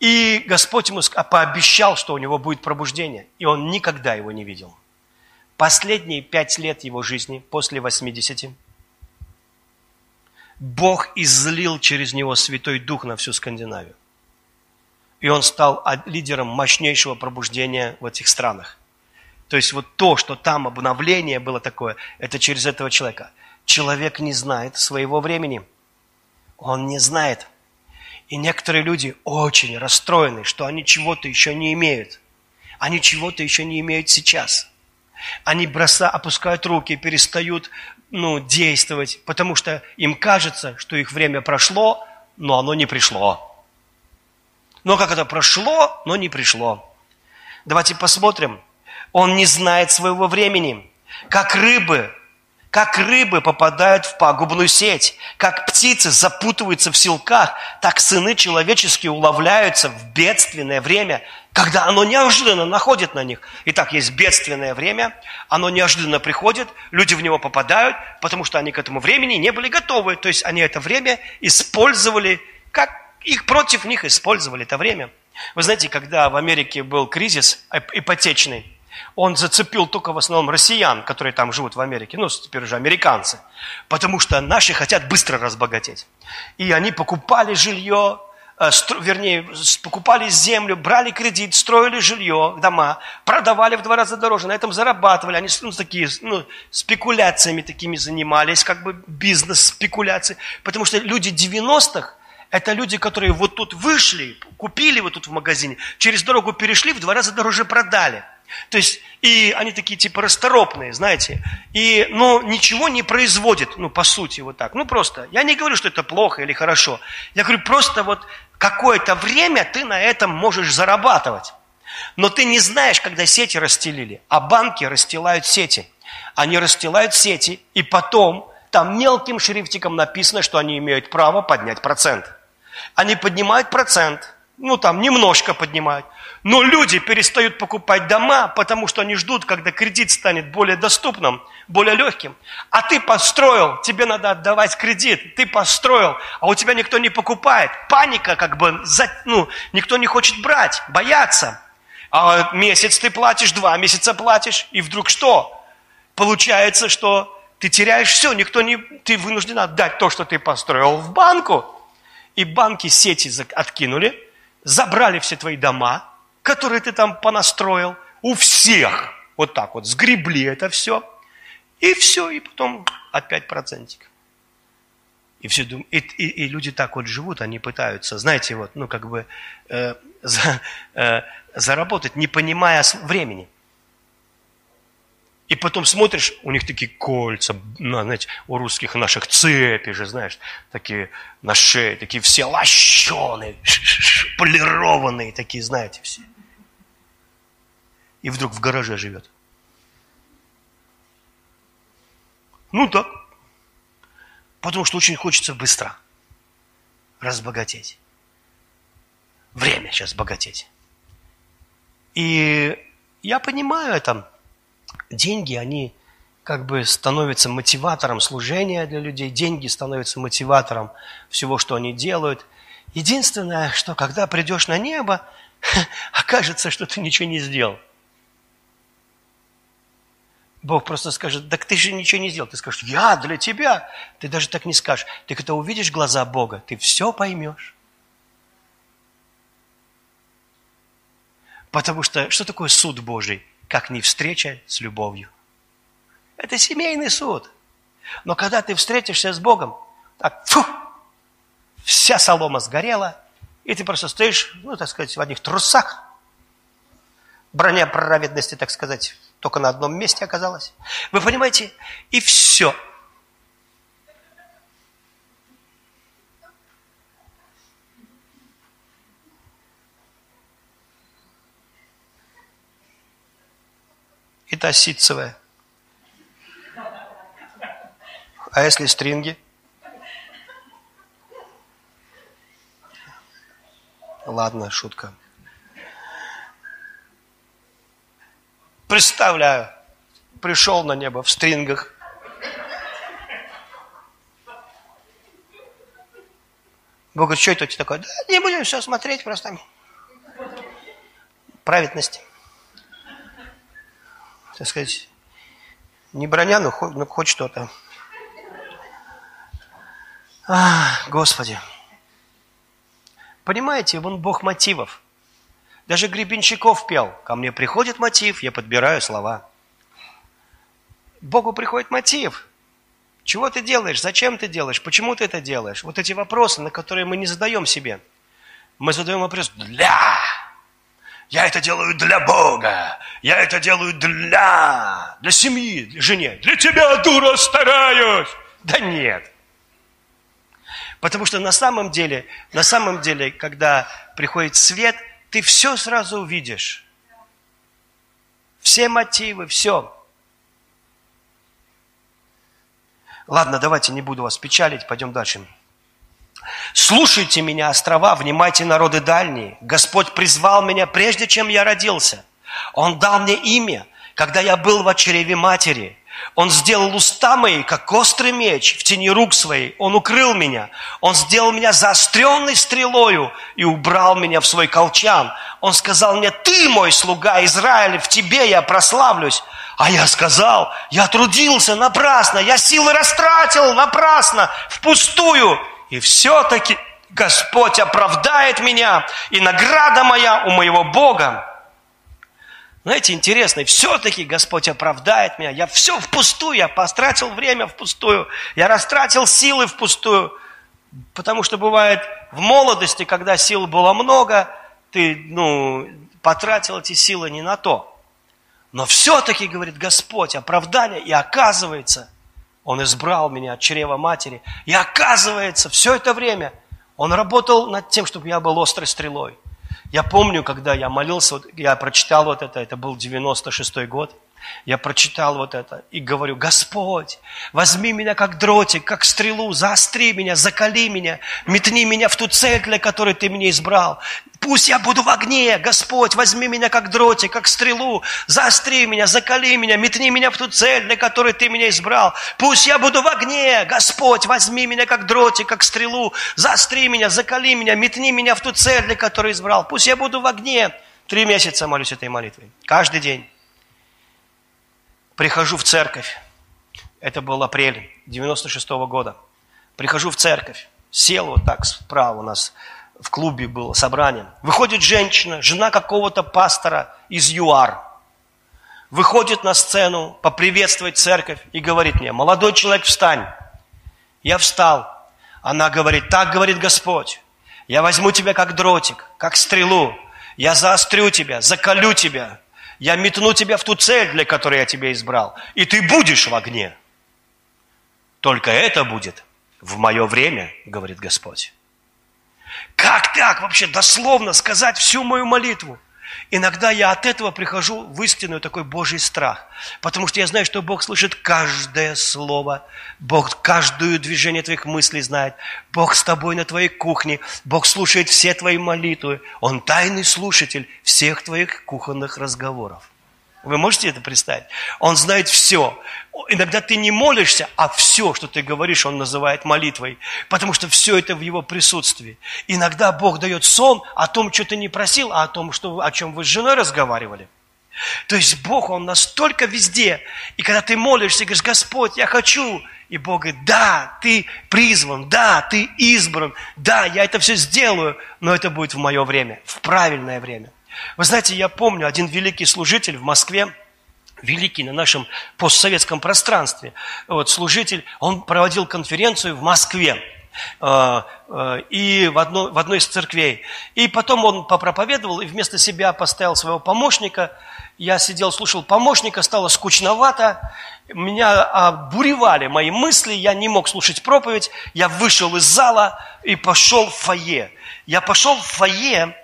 И Господь ему пообещал, что у него будет пробуждение, и он никогда его не видел. Последние пять лет его жизни, после 80, Бог излил через него Святой Дух на всю Скандинавию. И он стал лидером мощнейшего пробуждения в этих странах. То есть вот то, что там обновление было такое, это через этого человека. Человек не знает своего времени. Он не знает. И некоторые люди очень расстроены, что они чего-то еще не имеют. Они чего-то еще не имеют сейчас. Они броса, опускают руки, перестают ну, действовать, потому что им кажется, что их время прошло, но оно не пришло. Но как это прошло, но не пришло. Давайте посмотрим. Он не знает своего времени. Как рыбы, как рыбы попадают в пагубную сеть, как птицы запутываются в силках, так сыны человеческие уловляются в бедственное время, когда оно неожиданно находит на них. Итак, есть бедственное время, оно неожиданно приходит, люди в него попадают, потому что они к этому времени не были готовы. То есть они это время использовали как их против них использовали это время. Вы знаете, когда в Америке был кризис ипотечный, он зацепил только в основном россиян, которые там живут в Америке, ну, теперь уже американцы, потому что наши хотят быстро разбогатеть. И они покупали жилье, э, вернее, покупали землю, брали кредит, строили жилье, дома, продавали в два раза дороже, на этом зарабатывали. Они ну, такие, ну, спекуляциями такими занимались, как бы бизнес-спекуляции. Потому что люди 90-х, это люди, которые вот тут вышли, купили вот тут в магазине, через дорогу перешли, в два раза дороже продали. То есть, и они такие типа расторопные, знаете, и, ну, ничего не производят, ну, по сути, вот так. Ну, просто, я не говорю, что это плохо или хорошо. Я говорю, просто вот какое-то время ты на этом можешь зарабатывать. Но ты не знаешь, когда сети расстелили, а банки расстилают сети. Они расстилают сети, и потом там мелким шрифтиком написано, что они имеют право поднять процент. Они поднимают процент, ну там немножко поднимают. Но люди перестают покупать дома, потому что они ждут, когда кредит станет более доступным, более легким. А ты построил, тебе надо отдавать кредит, ты построил, а у тебя никто не покупает. Паника как бы, ну, никто не хочет брать, боятся. А месяц ты платишь, два месяца платишь, и вдруг что? Получается, что ты теряешь все, никто не, ты вынужден отдать то, что ты построил в банку. И банки сети откинули, забрали все твои дома, которые ты там понастроил, у всех. Вот так вот, сгребли это все. И все, и потом опять процентик. И, все дум... и, и, и люди так вот живут, они пытаются, знаете, вот, ну, как бы э, за, э, заработать, не понимая времени. И потом смотришь, у них такие кольца, ну, знаете, у русских наших цепи же, знаешь, такие на шее, такие все лощеные, полированные такие, знаете, все. И вдруг в гараже живет. Ну так. Потому что очень хочется быстро разбогатеть. Время сейчас богатеть. И я понимаю это. Деньги, они как бы становятся мотиватором служения для людей. Деньги становятся мотиватором всего, что они делают. Единственное, что когда придешь на небо, окажется, что ты ничего не сделал. Бог просто скажет, так ты же ничего не сделал. Ты скажешь, я для тебя. Ты даже так не скажешь. Ты когда увидишь глаза Бога, ты все поймешь. Потому что что такое суд Божий, как не встреча с любовью? Это семейный суд. Но когда ты встретишься с Богом, так, фу, вся солома сгорела, и ты просто стоишь, ну, так сказать, в одних трусах, броня праведности, так сказать, только на одном месте оказалась. Вы понимаете? И все. И та ситцевая. А если стринги? Ладно, шутка. Представляю, пришел на небо в стрингах. Бог говорит, что это у тебя такое? Да, не будем все смотреть, просто праведность. Так сказать, не броня, но хоть, но хоть что-то. А, Господи. Понимаете, он Бог мотивов. Даже Гребенщиков пел. Ко мне приходит мотив, я подбираю слова. Богу приходит мотив. Чего ты делаешь? Зачем ты делаешь? Почему ты это делаешь? Вот эти вопросы, на которые мы не задаем себе. Мы задаем вопрос «для». Я это делаю для Бога. Я это делаю для, для семьи, для жене. Для тебя, дура, стараюсь. Да нет. Потому что на самом деле, на самом деле, когда приходит свет – ты все сразу увидишь. Все мотивы, все. Ладно, давайте не буду вас печалить, пойдем дальше. Слушайте меня, острова, внимайте народы дальние. Господь призвал меня, прежде чем я родился. Он дал мне имя, когда я был в чреве матери. Он сделал уста мои, как острый меч в тени рук своей. Он укрыл меня. Он сделал меня заостренной стрелою и убрал меня в свой колчан. Он сказал мне, ты мой слуга Израиля, в тебе я прославлюсь. А я сказал, я трудился напрасно, я силы растратил напрасно, впустую. И все-таки Господь оправдает меня, и награда моя у моего Бога. Знаете, интересно, и все-таки Господь оправдает меня. Я все впустую, я потратил время впустую, я растратил силы впустую. Потому что бывает в молодости, когда сил было много, ты ну, потратил эти силы не на то. Но все-таки, говорит Господь, оправдание, и оказывается, Он избрал меня от чрева матери, и оказывается, все это время Он работал над тем, чтобы я был острой стрелой. Я помню, когда я молился, вот, я прочитал вот это, это был 96-й год, я прочитал вот это и говорю, Господь, возьми меня как дротик, как стрелу, заостри меня, закали меня, метни меня в ту цель, для которой Ты меня избрал. Пусть я буду в огне, Господь, возьми меня как дротик, как стрелу, заостри меня, закали меня, метни меня в ту цель, для которой Ты меня избрал. Пусть я буду в огне, Господь, возьми меня как дротик, как стрелу, заостри меня, закали меня, метни меня в ту цель, для которой избрал. Пусть я буду в огне. Три месяца молюсь этой молитвой, каждый день прихожу в церковь. Это был апрель 96 -го года. Прихожу в церковь. Сел вот так справа у нас в клубе было собрание. Выходит женщина, жена какого-то пастора из ЮАР. выходит на сцену поприветствовать церковь и говорит мне, молодой человек, встань. Я встал. Она говорит, так говорит Господь. Я возьму тебя как дротик, как стрелу. Я заострю тебя, закалю тебя. Я метну тебя в ту цель, для которой я тебя избрал. И ты будешь в огне. Только это будет в мое время, говорит Господь. Как так вообще дословно сказать всю мою молитву? Иногда я от этого прихожу в истинную такой Божий страх. Потому что я знаю, что Бог слышит каждое слово. Бог каждую движение твоих мыслей знает. Бог с тобой на твоей кухне. Бог слушает все твои молитвы. Он тайный слушатель всех твоих кухонных разговоров. Вы можете это представить? Он знает все. Иногда ты не молишься, а все, что ты говоришь, он называет молитвой. Потому что все это в его присутствии. Иногда Бог дает сон о том, что ты не просил, а о том, что, о чем вы с женой разговаривали. То есть Бог, Он настолько везде. И когда ты молишься говоришь, Господь, я хочу. И Бог говорит, да, ты призван, да, ты избран, да, я это все сделаю, но это будет в мое время, в правильное время. Вы знаете, я помню, один великий служитель в Москве, великий на нашем постсоветском пространстве, вот служитель, он проводил конференцию в Москве э, э, и в одной, в одной из церквей. И потом он попроповедовал и вместо себя поставил своего помощника. Я сидел, слушал помощника, стало скучновато. Меня обуревали мои мысли, я не мог слушать проповедь. Я вышел из зала и пошел в фойе. Я пошел в фойе,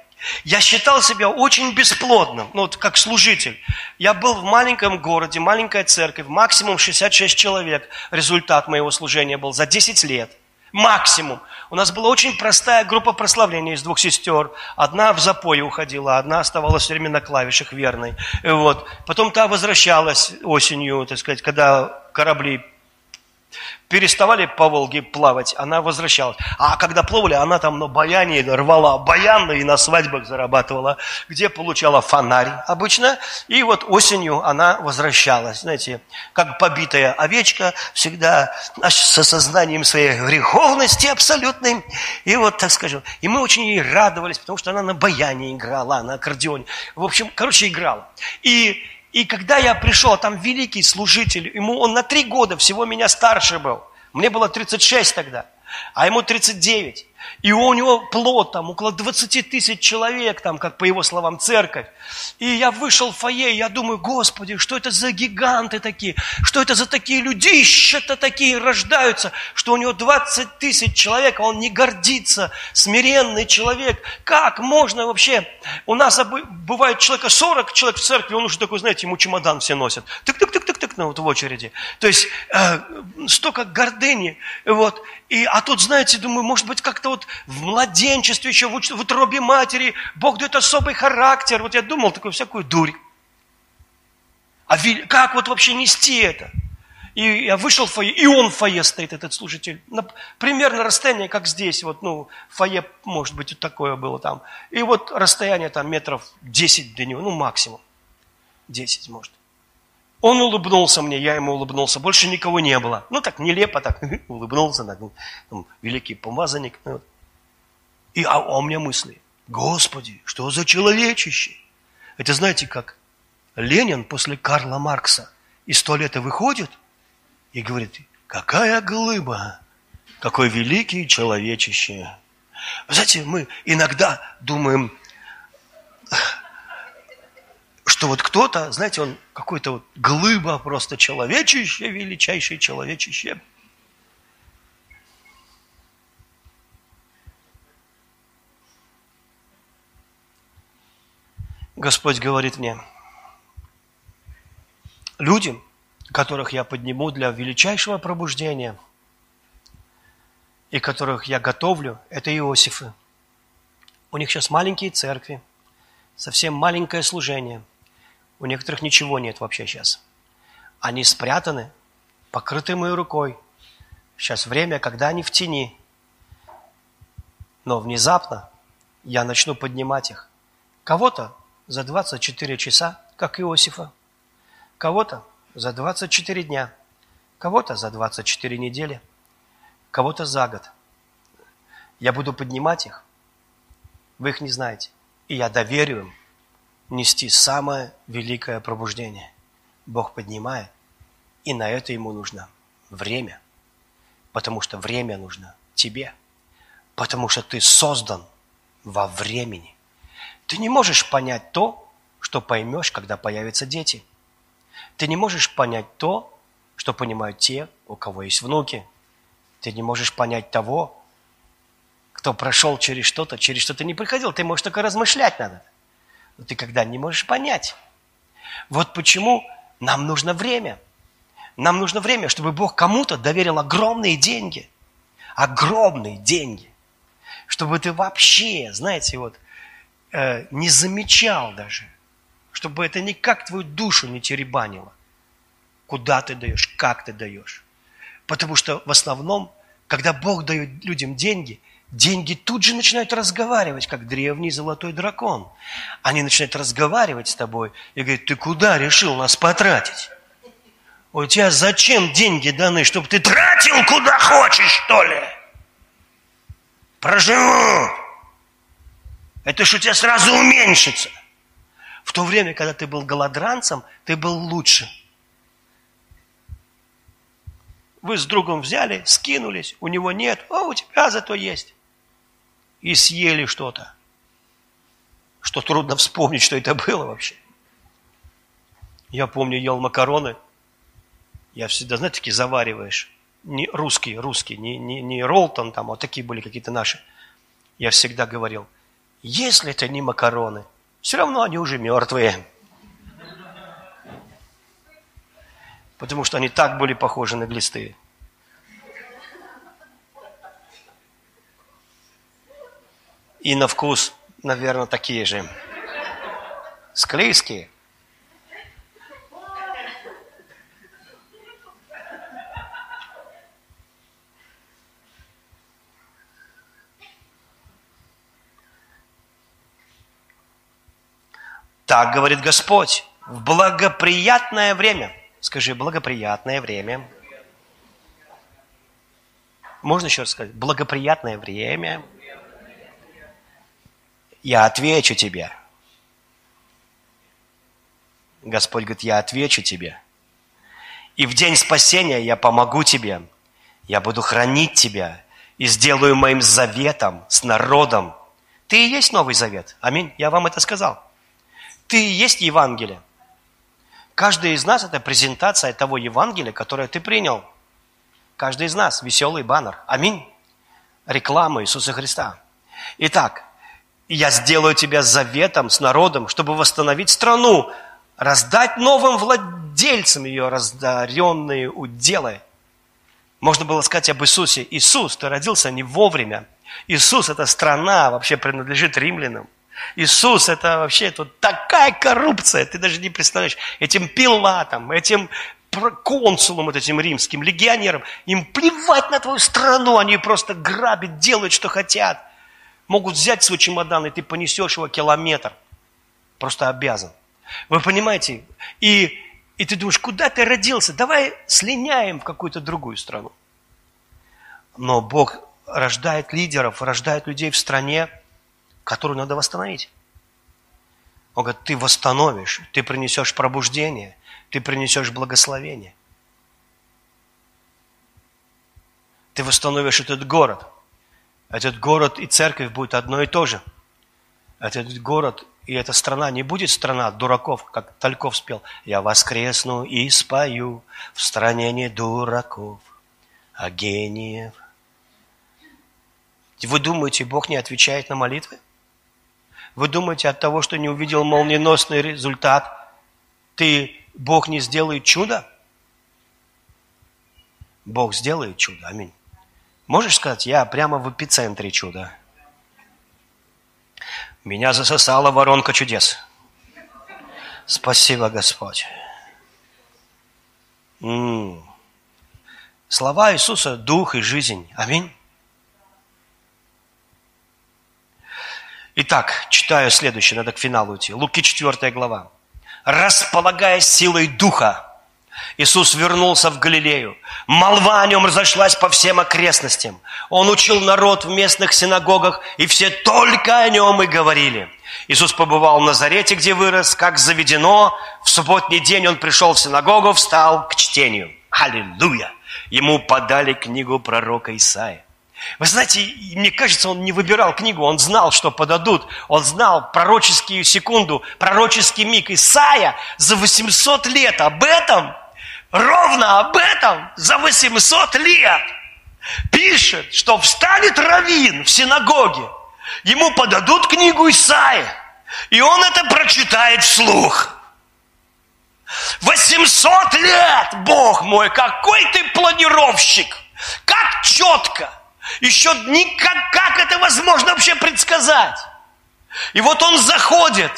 я считал себя очень бесплодным, ну вот как служитель. Я был в маленьком городе, маленькая церковь, максимум 66 человек. Результат моего служения был за 10 лет. Максимум. У нас была очень простая группа прославления из двух сестер. Одна в запое уходила, одна оставалась все время на клавишах верной. Вот. Потом та возвращалась осенью, так сказать, когда корабли переставали по Волге плавать, она возвращалась. А когда плавали, она там на баяне рвала баян и на свадьбах зарабатывала, где получала фонарь обычно. И вот осенью она возвращалась, знаете, как побитая овечка, всегда с осознанием своей греховности абсолютной. И вот, так скажем, и мы очень ей радовались, потому что она на баяне играла, на аккордеоне. В общем, короче, играла. И и когда я пришел, там великий служитель, ему он на три года всего меня старше был. Мне было 36 тогда, а ему 39. И у него плод там около 20 тысяч человек, там, как по его словам, церковь. И я вышел в фойе, я думаю, Господи, что это за гиганты такие? Что это за такие людища-то такие рождаются, что у него 20 тысяч человек, а он не гордится, смиренный человек. Как можно вообще? У нас бывает человека 40 человек в церкви, он уже такой, знаете, ему чемодан все носят. Тык-тык-тык-тык-тык, ну, вот в очереди. То есть э, столько гордыни. Вот. И, а тут, знаете, думаю, может быть, как-то вот в младенчестве еще, в, в утробе матери, Бог дает особый характер. Вот я думал такую всякую дурь. А как вот вообще нести это? И я вышел в фойе, и он в фойе стоит, этот служитель. На, примерно расстояние, как здесь. Вот, ну, фойе, может быть, вот такое было там. И вот расстояние там метров 10 до него, ну, максимум. 10, может. Он улыбнулся мне, я ему улыбнулся. Больше никого не было. Ну, так нелепо так улыбнулся. Так, там, великий помазанник. Ну, и, а, а у меня мысли. Господи, что за человечище? Это знаете как? Ленин после Карла Маркса из туалета выходит и говорит, какая глыба, какой великий человечище. Знаете, мы иногда думаем, что вот кто-то, знаете, он какой-то вот глыба просто человечище, величайшее человечище. Господь говорит мне, люди, которых я подниму для величайшего пробуждения и которых я готовлю, это Иосифы. У них сейчас маленькие церкви, совсем маленькое служение – у некоторых ничего нет вообще сейчас. Они спрятаны, покрыты моей рукой. Сейчас время, когда они в тени. Но внезапно я начну поднимать их. Кого-то за 24 часа, как Иосифа. Кого-то за 24 дня. Кого-то за 24 недели. Кого-то за год. Я буду поднимать их. Вы их не знаете. И я доверю им нести самое великое пробуждение. Бог поднимает, и на это ему нужно время, потому что время нужно тебе, потому что ты создан во времени. Ты не можешь понять то, что поймешь, когда появятся дети. Ты не можешь понять то, что понимают те, у кого есть внуки. Ты не можешь понять того, кто прошел через что-то, через что ты не приходил. Ты можешь только размышлять надо. Но ты когда не можешь понять. Вот почему нам нужно время. Нам нужно время, чтобы Бог кому-то доверил огромные деньги. Огромные деньги. Чтобы ты вообще, знаете, вот, э, не замечал даже. Чтобы это никак твою душу не теребанило. Куда ты даешь, как ты даешь. Потому что в основном, когда Бог дает людям деньги, деньги тут же начинают разговаривать, как древний золотой дракон. Они начинают разговаривать с тобой и говорят, ты куда решил нас потратить? У тебя зачем деньги даны, чтобы ты тратил куда хочешь, что ли? Проживут. Это ж у тебя сразу уменьшится. В то время, когда ты был голодранцем, ты был лучше. Вы с другом взяли, скинулись, у него нет, а у тебя зато есть. И съели что-то. Что трудно вспомнить, что это было вообще. Я помню, ел макароны. Я всегда, знаете, такие завариваешь. Не русские, русские, не, не, не Ролтон там, а вот такие были какие-то наши. Я всегда говорил, если это не макароны, все равно они уже мертвые. потому что они так были похожи на глисты. И на вкус, наверное, такие же. Склейские. Так говорит Господь, в благоприятное время – Скажи, благоприятное время. Можно еще раз сказать? Благоприятное время. Я отвечу тебе. Господь говорит, я отвечу тебе. И в день спасения я помогу тебе. Я буду хранить тебя и сделаю моим заветом с народом. Ты и есть Новый Завет. Аминь. Я вам это сказал. Ты и есть Евангелие. Каждый из нас – это презентация того Евангелия, которое ты принял. Каждый из нас – веселый баннер. Аминь. Реклама Иисуса Христа. Итак, я сделаю тебя заветом с народом, чтобы восстановить страну, раздать новым владельцам ее раздаренные уделы. Можно было сказать об Иисусе. Иисус, ты родился не вовремя. Иисус – это страна, вообще принадлежит римлянам. Иисус, это вообще тут такая коррупция, ты даже не представляешь. Этим пилатам, этим консулам, вот этим римским, легионерам, им плевать на твою страну, они просто грабят, делают, что хотят. Могут взять свой чемодан, и ты понесешь его километр. Просто обязан. Вы понимаете? И, и ты думаешь, куда ты родился? Давай слиняем в какую-то другую страну. Но Бог рождает лидеров, рождает людей в стране, которую надо восстановить. Он говорит, ты восстановишь, ты принесешь пробуждение, ты принесешь благословение. Ты восстановишь этот город. Этот город и церковь будет одно и то же. Этот город и эта страна не будет страна дураков, как Тальков спел. Я воскресну и спою в стране не дураков, а гениев. Вы думаете, Бог не отвечает на молитвы? Вы думаете, от того, что не увидел молниеносный результат, ты, Бог не сделает чудо? Бог сделает чудо. Аминь. Можешь сказать, я прямо в эпицентре чуда. Меня засосала воронка чудес. Спасибо, Господь. М-м. Слова Иисуса – дух и жизнь. Аминь. Итак, читаю следующее, надо к финалу идти. Луки 4 глава. «Располагая силой Духа, Иисус вернулся в Галилею. Молва о нем разошлась по всем окрестностям. Он учил народ в местных синагогах, и все только о нем и говорили. Иисус побывал в Назарете, где вырос, как заведено. В субботний день он пришел в синагогу, встал к чтению. Аллилуйя! Ему подали книгу пророка Исаия. Вы знаете, мне кажется, он не выбирал книгу, он знал, что подадут. Он знал пророческую секунду, пророческий миг. Исаия за 800 лет об этом, ровно об этом, за 800 лет пишет, что встанет раввин в синагоге, ему подадут книгу Исаия, и он это прочитает вслух. 800 лет, Бог мой, какой ты планировщик, как четко. Еще никак, как это возможно вообще предсказать? И вот он заходит.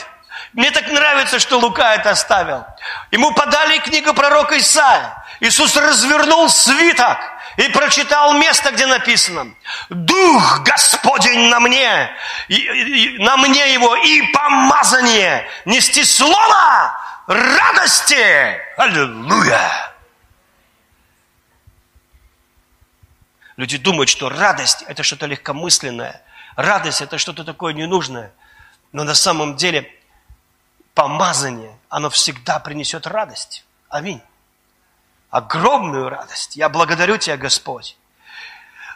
Мне так нравится, что Лука это оставил. Ему подали книгу пророка Исаия. Иисус развернул свиток и прочитал место, где написано «Дух Господень на мне, и, и, на мне его, и помазание нести слово радости». Аллилуйя! Люди думают, что радость – это что-то легкомысленное. Радость – это что-то такое ненужное. Но на самом деле помазание, оно всегда принесет радость. Аминь. Огромную радость. Я благодарю Тебя, Господь.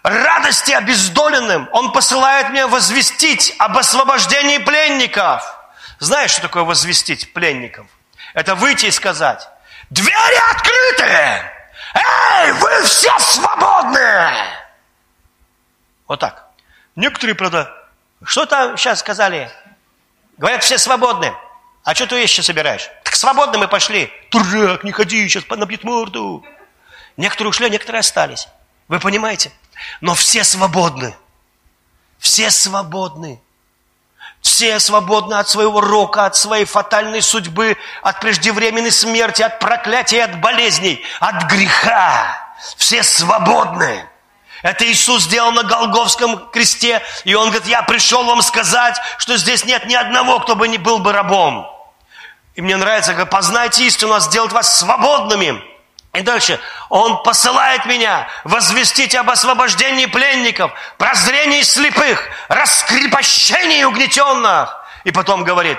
Радости обездоленным Он посылает меня возвестить об освобождении пленников. Знаешь, что такое возвестить пленников? Это выйти и сказать, двери открыты! Эй, вы все свободны! Вот так. Некоторые, правда, что там сейчас сказали? Говорят, все свободны. А что ты вещи собираешь? Так свободны мы пошли. Дурак, не ходи, сейчас набьет морду. Некоторые ушли, а некоторые остались. Вы понимаете? Но все свободны. Все свободны. Все свободны от своего рока, от своей фатальной судьбы, от преждевременной смерти, от проклятия, от болезней, от греха. Все свободны. Это Иисус сделал на Голговском кресте, и Он говорит, я пришел вам сказать, что здесь нет ни одного, кто бы не был бы рабом. И мне нравится, говорит, познайте истину, а сделать вас свободными. И дальше, Он посылает меня возвестить об освобождении пленников, прозрении слепых, раскрепощении угнетенных. И потом говорит,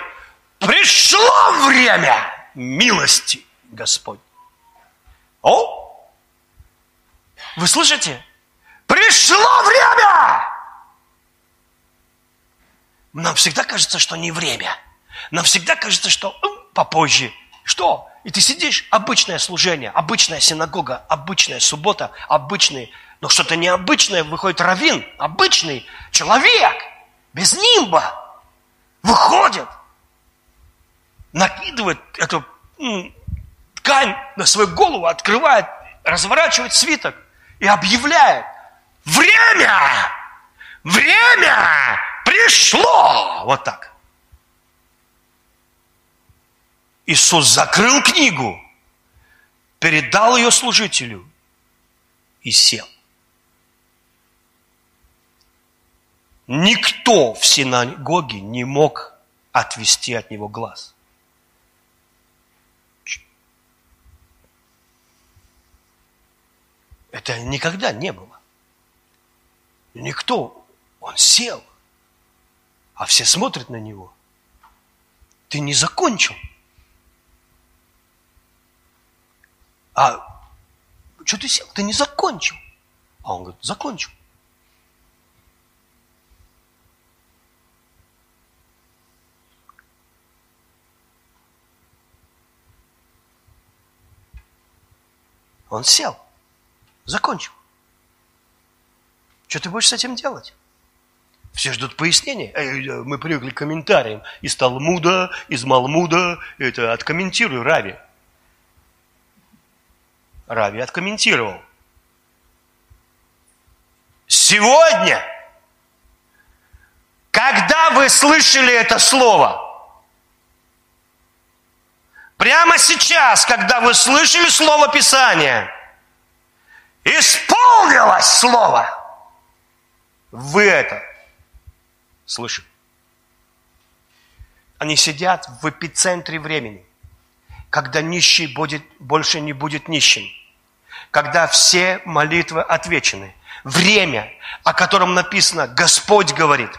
пришло время милости, Господь. О, вы слышите? Пришло время! Нам всегда кажется, что не время. Нам всегда кажется, что попозже. Что? И ты сидишь, обычное служение, обычная синагога, обычная суббота, обычный, но что-то необычное, выходит равин, обычный человек, без нимба, выходит, накидывает эту ткань на свою голову, открывает, разворачивает свиток и объявляет, время, время пришло, вот так. Иисус закрыл книгу, передал ее служителю и сел. Никто в синагоге не мог отвести от него глаз. Это никогда не было. Никто. Он сел. А все смотрят на него. Ты не закончил. А что ты сел? Ты не закончил. А он говорит, закончил. Он сел, закончил. Что ты будешь с этим делать? Все ждут пояснения. Э, мы привыкли к комментариям из Талмуда, из Малмуда. Это откомментирую Рави. Рави откомментировал. Сегодня, когда вы слышали это слово, прямо сейчас, когда вы слышали слово Писания, исполнилось слово, вы это слышите. Они сидят в эпицентре времени – когда нищий будет, больше не будет нищим, когда все молитвы отвечены. Время, о котором написано, Господь говорит,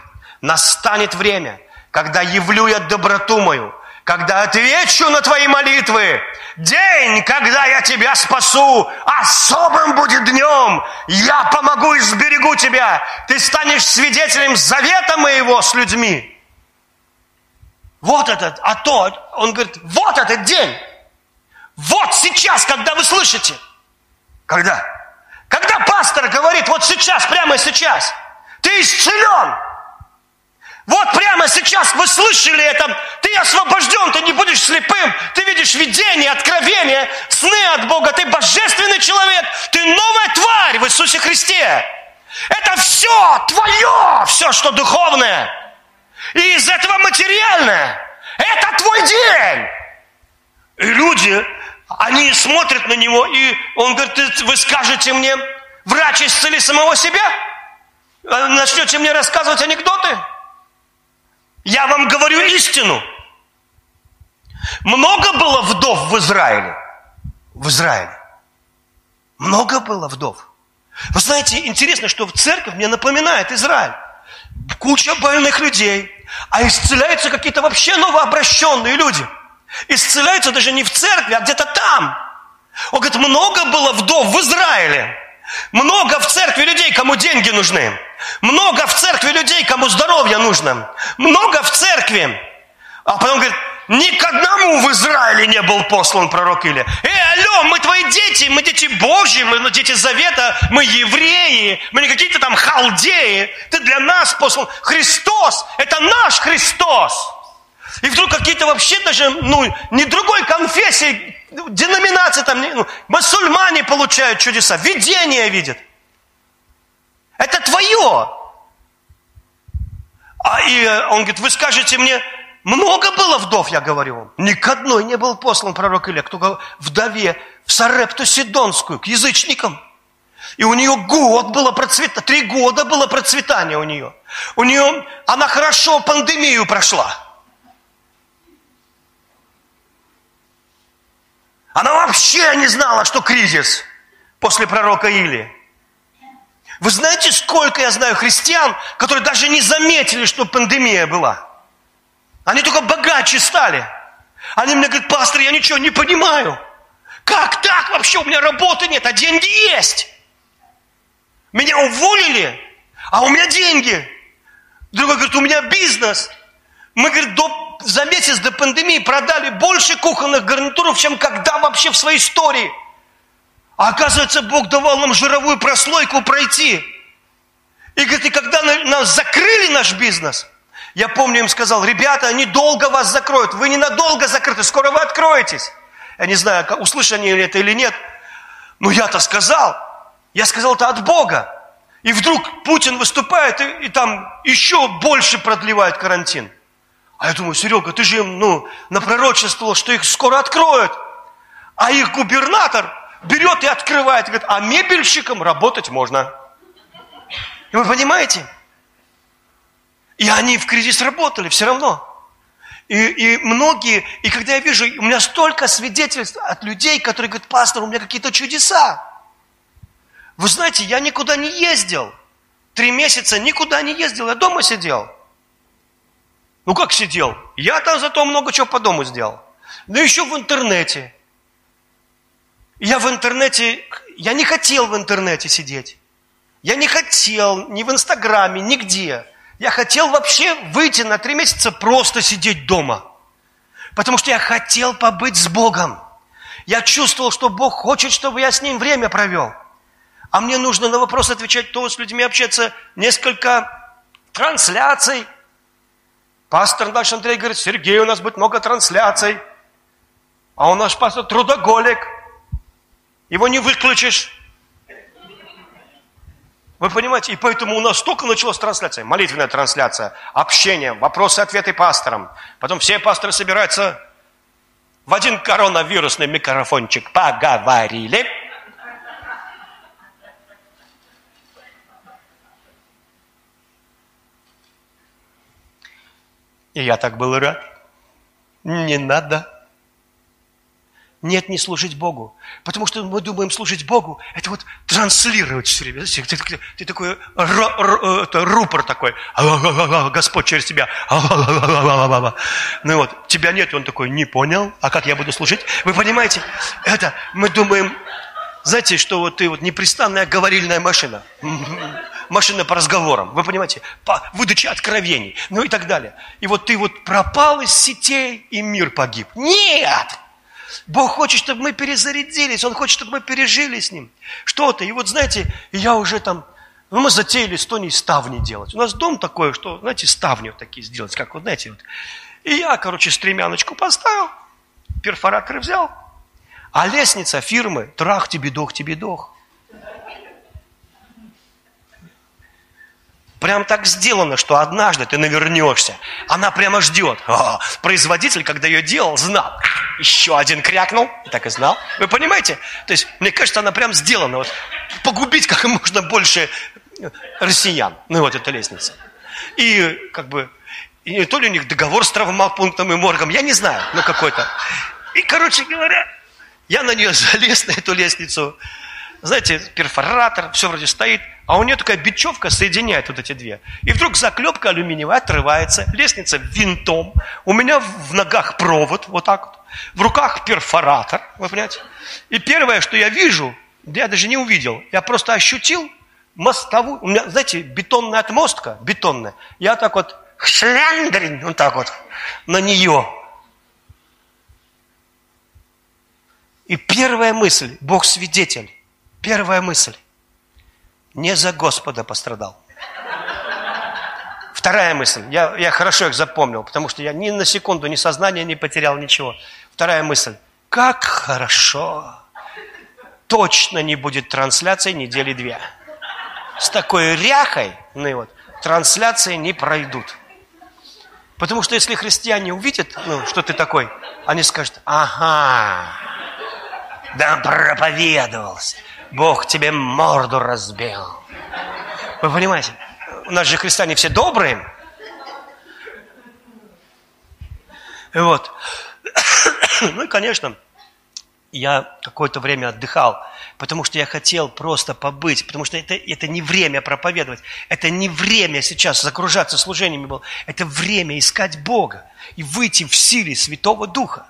настанет время, когда явлю я доброту мою, когда отвечу на твои молитвы. День, когда я тебя спасу, особым будет днем. Я помогу и сберегу тебя. Ты станешь свидетелем завета моего с людьми. Вот этот, а то, он говорит, вот этот день. Вот сейчас, когда вы слышите. Когда? Когда пастор говорит, вот сейчас, прямо сейчас, ты исцелен. Вот прямо сейчас вы слышали это, ты освобожден, ты не будешь слепым, ты видишь видение, откровение, сны от Бога, ты божественный человек, ты новая тварь в Иисусе Христе. Это все твое, все, что духовное. И из этого материальное. Это твой день. И люди, они смотрят на него, и он говорит, вы скажете мне, врач исцели самого себя? А начнете мне рассказывать анекдоты? Я вам говорю истину. Много было вдов в Израиле. В Израиле. Много было вдов. Вы знаете, интересно, что в церковь мне напоминает Израиль. Куча больных людей, а исцеляются какие-то вообще новообращенные люди. Исцеляются даже не в церкви, а где-то там. Он говорит, много было вдов в Израиле. Много в церкви людей, кому деньги нужны. Много в церкви людей, кому здоровье нужно. Много в церкви. А потом говорит, ни к одному в Израиле не был послан пророк Илия. Эй, алло, мы твои дети, мы дети Божьи, мы дети Завета, мы евреи, мы не какие-то там халдеи. Ты для нас послан. Христос, это наш Христос. И вдруг какие-то вообще даже, ну, не другой конфессии, деноминации там, ну, мусульмане получают чудеса, видения видят. Это твое. А и э, он говорит, вы скажете мне, много было вдов, я говорю вам. Ни к одной не был послан пророк Илья, кто вдове в Сарепту Сидонскую, к язычникам. И у нее год было процветание, три года было процветание у нее. У нее, она хорошо пандемию прошла. Она вообще не знала, что кризис после пророка Или. Вы знаете, сколько я знаю христиан, которые даже не заметили, что пандемия была? Они только богаче стали. Они мне говорят, пастор, я ничего не понимаю. Как так вообще? У меня работы нет, а деньги есть. Меня уволили, а у меня деньги. Другой говорит, у меня бизнес. Мы, говорит, до за месяц до пандемии продали больше кухонных гарнитуров, чем когда вообще в своей истории. А оказывается, Бог давал нам жировую прослойку пройти. И говорит, и когда нас закрыли наш бизнес, я помню, им сказал, ребята, они долго вас закроют, вы ненадолго закрыты, скоро вы откроетесь. Я не знаю, услышали они это или нет, но я-то сказал, я сказал это от Бога. И вдруг Путин выступает и, и там еще больше продлевает карантин. А я думаю, Серега, ты же им ну, напророчествовал, что их скоро откроют. А их губернатор берет и открывает. Говорит, а мебельщикам работать можно. И вы понимаете? И они в кризис работали все равно. И, и многие, и когда я вижу, у меня столько свидетельств от людей, которые говорят, пастор, у меня какие-то чудеса. Вы знаете, я никуда не ездил. Три месяца никуда не ездил, я дома сидел. Ну как сидел? Я там зато много чего по дому сделал. Но еще в интернете. Я в интернете, я не хотел в интернете сидеть. Я не хотел ни в Инстаграме, нигде. Я хотел вообще выйти на три месяца просто сидеть дома. Потому что я хотел побыть с Богом. Я чувствовал, что Бог хочет, чтобы я с Ним время провел. А мне нужно на вопрос отвечать, то с людьми общаться, несколько трансляций – Пастор наш Андрей говорит, Сергей, у нас будет много трансляций. А у нас пастор трудоголик. Его не выключишь. Вы понимаете? И поэтому у нас столько началась трансляция. Молитвенная трансляция, общение, вопросы-ответы пасторам. Потом все пасторы собираются в один коронавирусный микрофончик. Поговорили. И я так был рад. Не надо. Нет, не служить Богу. Потому что мы думаем служить Богу, это вот транслировать все время. Ты, ты, ты такой ро, ро, это, рупор такой. Господь через тебя. Ну вот, тебя нет, он такой, не понял, а как я буду служить? Вы понимаете, это мы думаем, знаете, что вот ты вот непрестанная говорильная машина. Машина по разговорам, вы понимаете, по выдаче откровений, ну и так далее. И вот ты вот пропал из сетей, и мир погиб. Нет! Бог хочет, чтобы мы перезарядились, Он хочет, чтобы мы пережили с Ним что-то. И вот, знаете, я уже там, ну, мы затеяли с Тоней ставни делать. У нас дом такой, что, знаете, ставни вот такие сделать, как вот, знаете, вот. И я, короче, стремяночку поставил, перфоратор взял, а лестница фирмы, трах тебе дох, тебе дох. Прям так сделано, что однажды ты навернешься. Она прямо ждет. А, производитель, когда ее делал, знал. Еще один крякнул. Так и знал. Вы понимаете? То есть, мне кажется, она прям сделана. Вот, погубить как можно больше россиян. Ну вот эта лестница. И как бы, и то ли у них договор с травмопунктом и моргом, я не знаю, но какой-то. И, короче говоря, я на нее залез, на эту лестницу. Знаете, перфоратор, все вроде стоит. А у нее такая бечевка соединяет вот эти две. И вдруг заклепка алюминиевая отрывается, лестница винтом, у меня в ногах провод, вот так вот, в руках перфоратор, вы понимаете? И первое, что я вижу, я даже не увидел, я просто ощутил мостовую, у меня, знаете, бетонная отмостка, бетонная, я так вот, шляндерин, вот так вот, на нее. И первая мысль, Бог свидетель, первая мысль, не за Господа пострадал. Вторая мысль. Я, я хорошо их запомнил, потому что я ни на секунду ни сознания не потерял, ничего. Вторая мысль. Как хорошо. Точно не будет трансляции недели две. С такой ряхой, ну и вот, трансляции не пройдут. Потому что если христиане увидят, ну, что ты такой, они скажут, ага, да проповедовался. Бог тебе морду разбил. Вы понимаете? У нас же христиане все добрые. Вот. Ну и, конечно, я какое-то время отдыхал, потому что я хотел просто побыть, потому что это, это не время проповедовать, это не время сейчас загружаться служениями было, это время искать Бога и выйти в силе Святого Духа.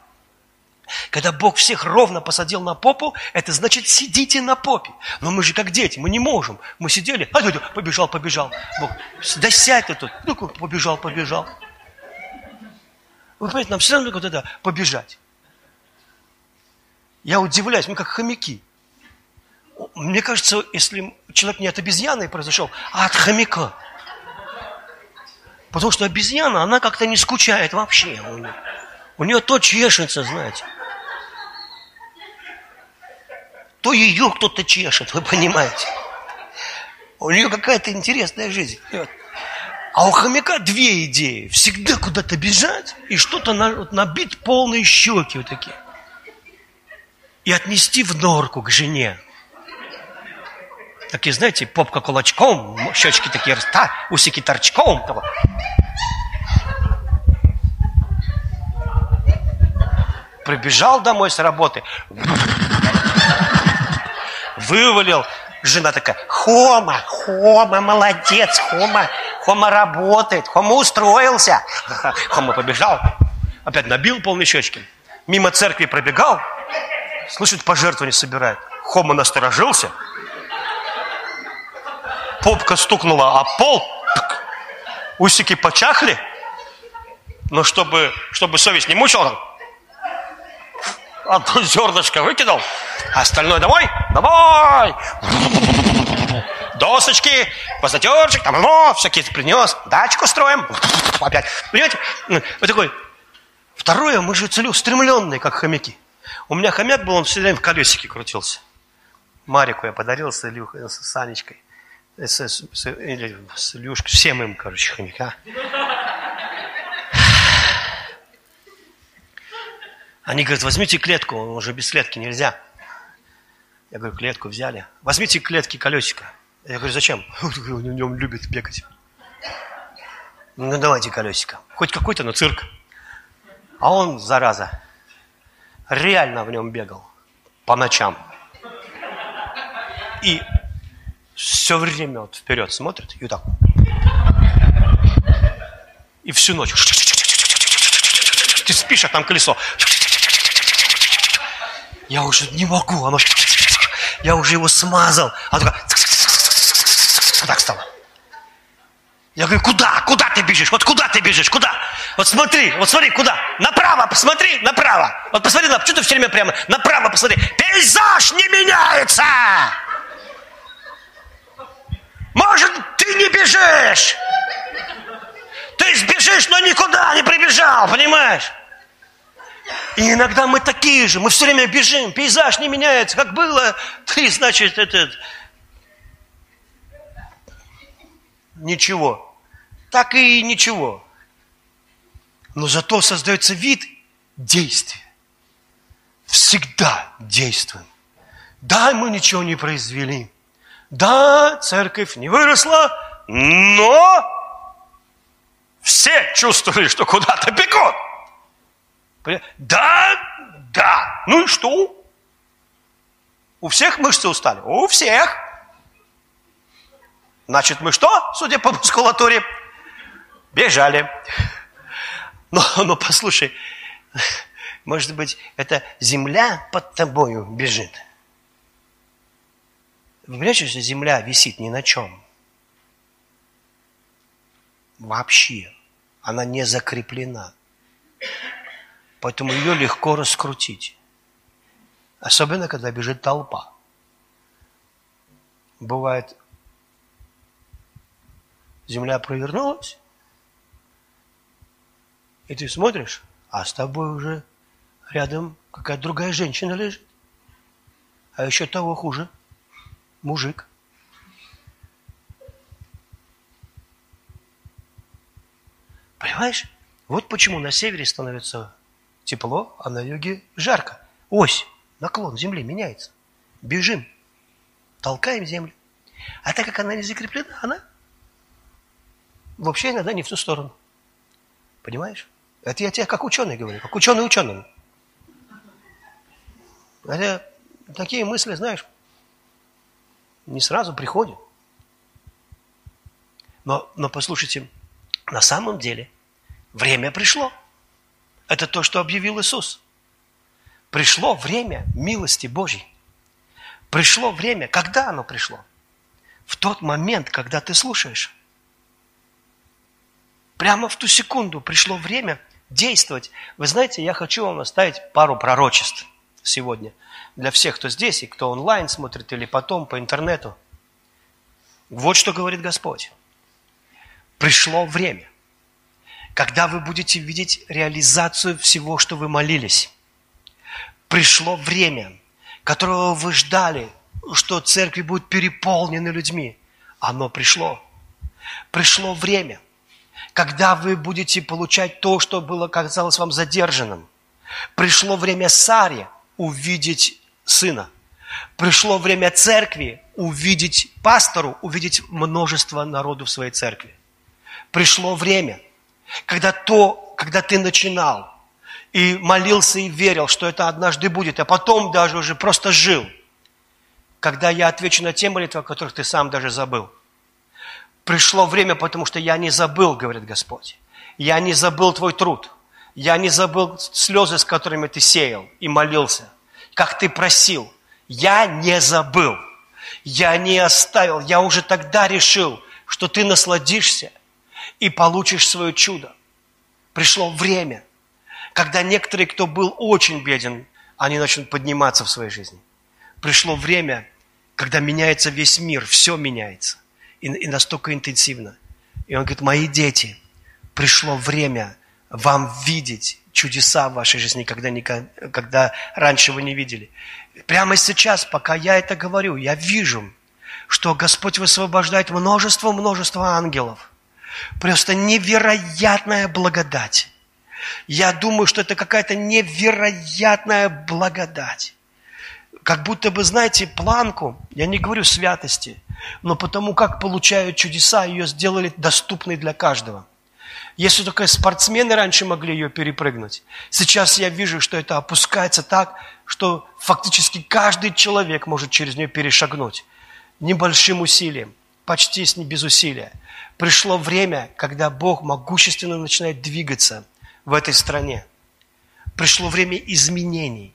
Когда Бог всех ровно посадил на попу, это значит сидите на попе. Но мы же как дети, мы не можем. Мы сидели, а побежал, побежал. Бог, да сядь ты тут. Ну, побежал, побежал. Вы понимаете, нам все равно вот это побежать. Я удивляюсь, мы как хомяки. Мне кажется, если человек не от обезьяны произошел, а от хомяка. Потому что обезьяна, она как-то не скучает вообще. У нее, у нее то чешется, знаете. То ее кто-то чешет, вы понимаете. У нее какая-то интересная жизнь. А у хомяка две идеи. Всегда куда-то бежать и что-то на, набить полные щеки вот такие. И отнести в норку к жене. Такие, знаете, попка кулачком, щечки такие, та, усики торчком. Того. Прибежал домой с работы вывалил. Жена такая, Хома, Хома, молодец, Хома, Хома работает, Хома устроился. Хома побежал, опять набил полные щечки. Мимо церкви пробегал, слышит, пожертвования собирает. Хома насторожился, попка стукнула о пол, усики почахли, но чтобы, чтобы совесть не мучила, одно зернышко выкинул, а остальное домой, домой. Досочки, позатерчик, там, ну, всякие принес, дачку строим, опять. Понимаете? Вот такой. Второе, мы же целеустремленные, как хомяки. У меня хомяк был, он все время в колесике крутился. Марику я подарил с, Илюх, с Санечкой. С, с, с, или с Илюшкой, всем им, короче, хомяка. Они говорят, возьмите клетку, уже без клетки нельзя. Я говорю, клетку взяли. Возьмите клетки колесика. Я говорю, зачем? Он нем любит бегать. Ну, давайте колесико. Хоть какой-то, но цирк. А он, зараза, реально в нем бегал по ночам. И все время вот вперед смотрит и вот так. И всю ночь. Ты спишь, а там колесо. Я уже не могу, оно... Я уже его смазал. А только... Так стало. Я говорю, куда? Куда ты бежишь? Вот куда ты бежишь? Куда? Вот смотри, вот смотри, куда? Направо, посмотри, направо. Вот посмотри, на, что ты все время прямо? Направо посмотри. Пейзаж не меняется. Может, ты не бежишь? Ты сбежишь, но никуда не прибежал, понимаешь? И иногда мы такие же, мы все время бежим, пейзаж не меняется, как было, ты, значит, этот, ничего. Так и ничего. Но зато создается вид действия. Всегда действуем. Да, мы ничего не произвели. Да, церковь не выросла, но все чувствовали, что куда-то бегут. Да, да. Ну и что? У всех мышцы устали? У всех. Значит, мы что, судя по мускулатуре? Бежали. Но, но послушай, может быть, это земля под тобою бежит? Вы понимаете, что земля висит ни на чем? Вообще. Она не закреплена. Поэтому ее легко раскрутить. Особенно, когда бежит толпа. Бывает, земля провернулась, и ты смотришь, а с тобой уже рядом какая-то другая женщина лежит. А еще того хуже. Мужик. Понимаешь? Вот почему на севере становится тепло, а на юге жарко. Ось, наклон земли меняется. Бежим, толкаем землю. А так как она не закреплена, она вообще иногда не в ту сторону. Понимаешь? Это я тебе как ученый говорю, как ученый ученым. Хотя такие мысли, знаешь, не сразу приходят. Но, но послушайте, на самом деле время пришло. Это то, что объявил Иисус. Пришло время милости Божьей. Пришло время. Когда оно пришло? В тот момент, когда ты слушаешь. Прямо в ту секунду пришло время действовать. Вы знаете, я хочу вам оставить пару пророчеств сегодня. Для всех, кто здесь и кто онлайн смотрит или потом по интернету. Вот что говорит Господь. Пришло время, когда вы будете видеть реализацию всего, что вы молились. Пришло время, которого вы ждали, что церкви будут переполнены людьми. Оно пришло. Пришло время – когда вы будете получать то, что было, казалось вам задержанным. Пришло время Саре увидеть сына. Пришло время церкви увидеть пастору, увидеть множество народу в своей церкви. Пришло время, когда то, когда ты начинал и молился и верил, что это однажды будет, а потом даже уже просто жил, когда я отвечу на те молитвы, о которых ты сам даже забыл – Пришло время, потому что я не забыл, говорит Господь. Я не забыл твой труд. Я не забыл слезы, с которыми ты сеял и молился. Как ты просил. Я не забыл. Я не оставил. Я уже тогда решил, что ты насладишься и получишь свое чудо. Пришло время, когда некоторые, кто был очень беден, они начнут подниматься в своей жизни. Пришло время, когда меняется весь мир, все меняется и, и настолько интенсивно. И он говорит, мои дети, пришло время вам видеть чудеса в вашей жизни, когда, когда раньше вы не видели. Прямо сейчас, пока я это говорю, я вижу, что Господь высвобождает множество-множество ангелов. Просто невероятная благодать. Я думаю, что это какая-то невероятная благодать. Как будто бы, знаете, планку, я не говорю святости – но потому как получают чудеса, ее сделали доступной для каждого. Если только спортсмены раньше могли ее перепрыгнуть, сейчас я вижу, что это опускается так, что фактически каждый человек может через нее перешагнуть небольшим усилием, почти без усилия. Пришло время, когда Бог могущественно начинает двигаться в этой стране. Пришло время изменений.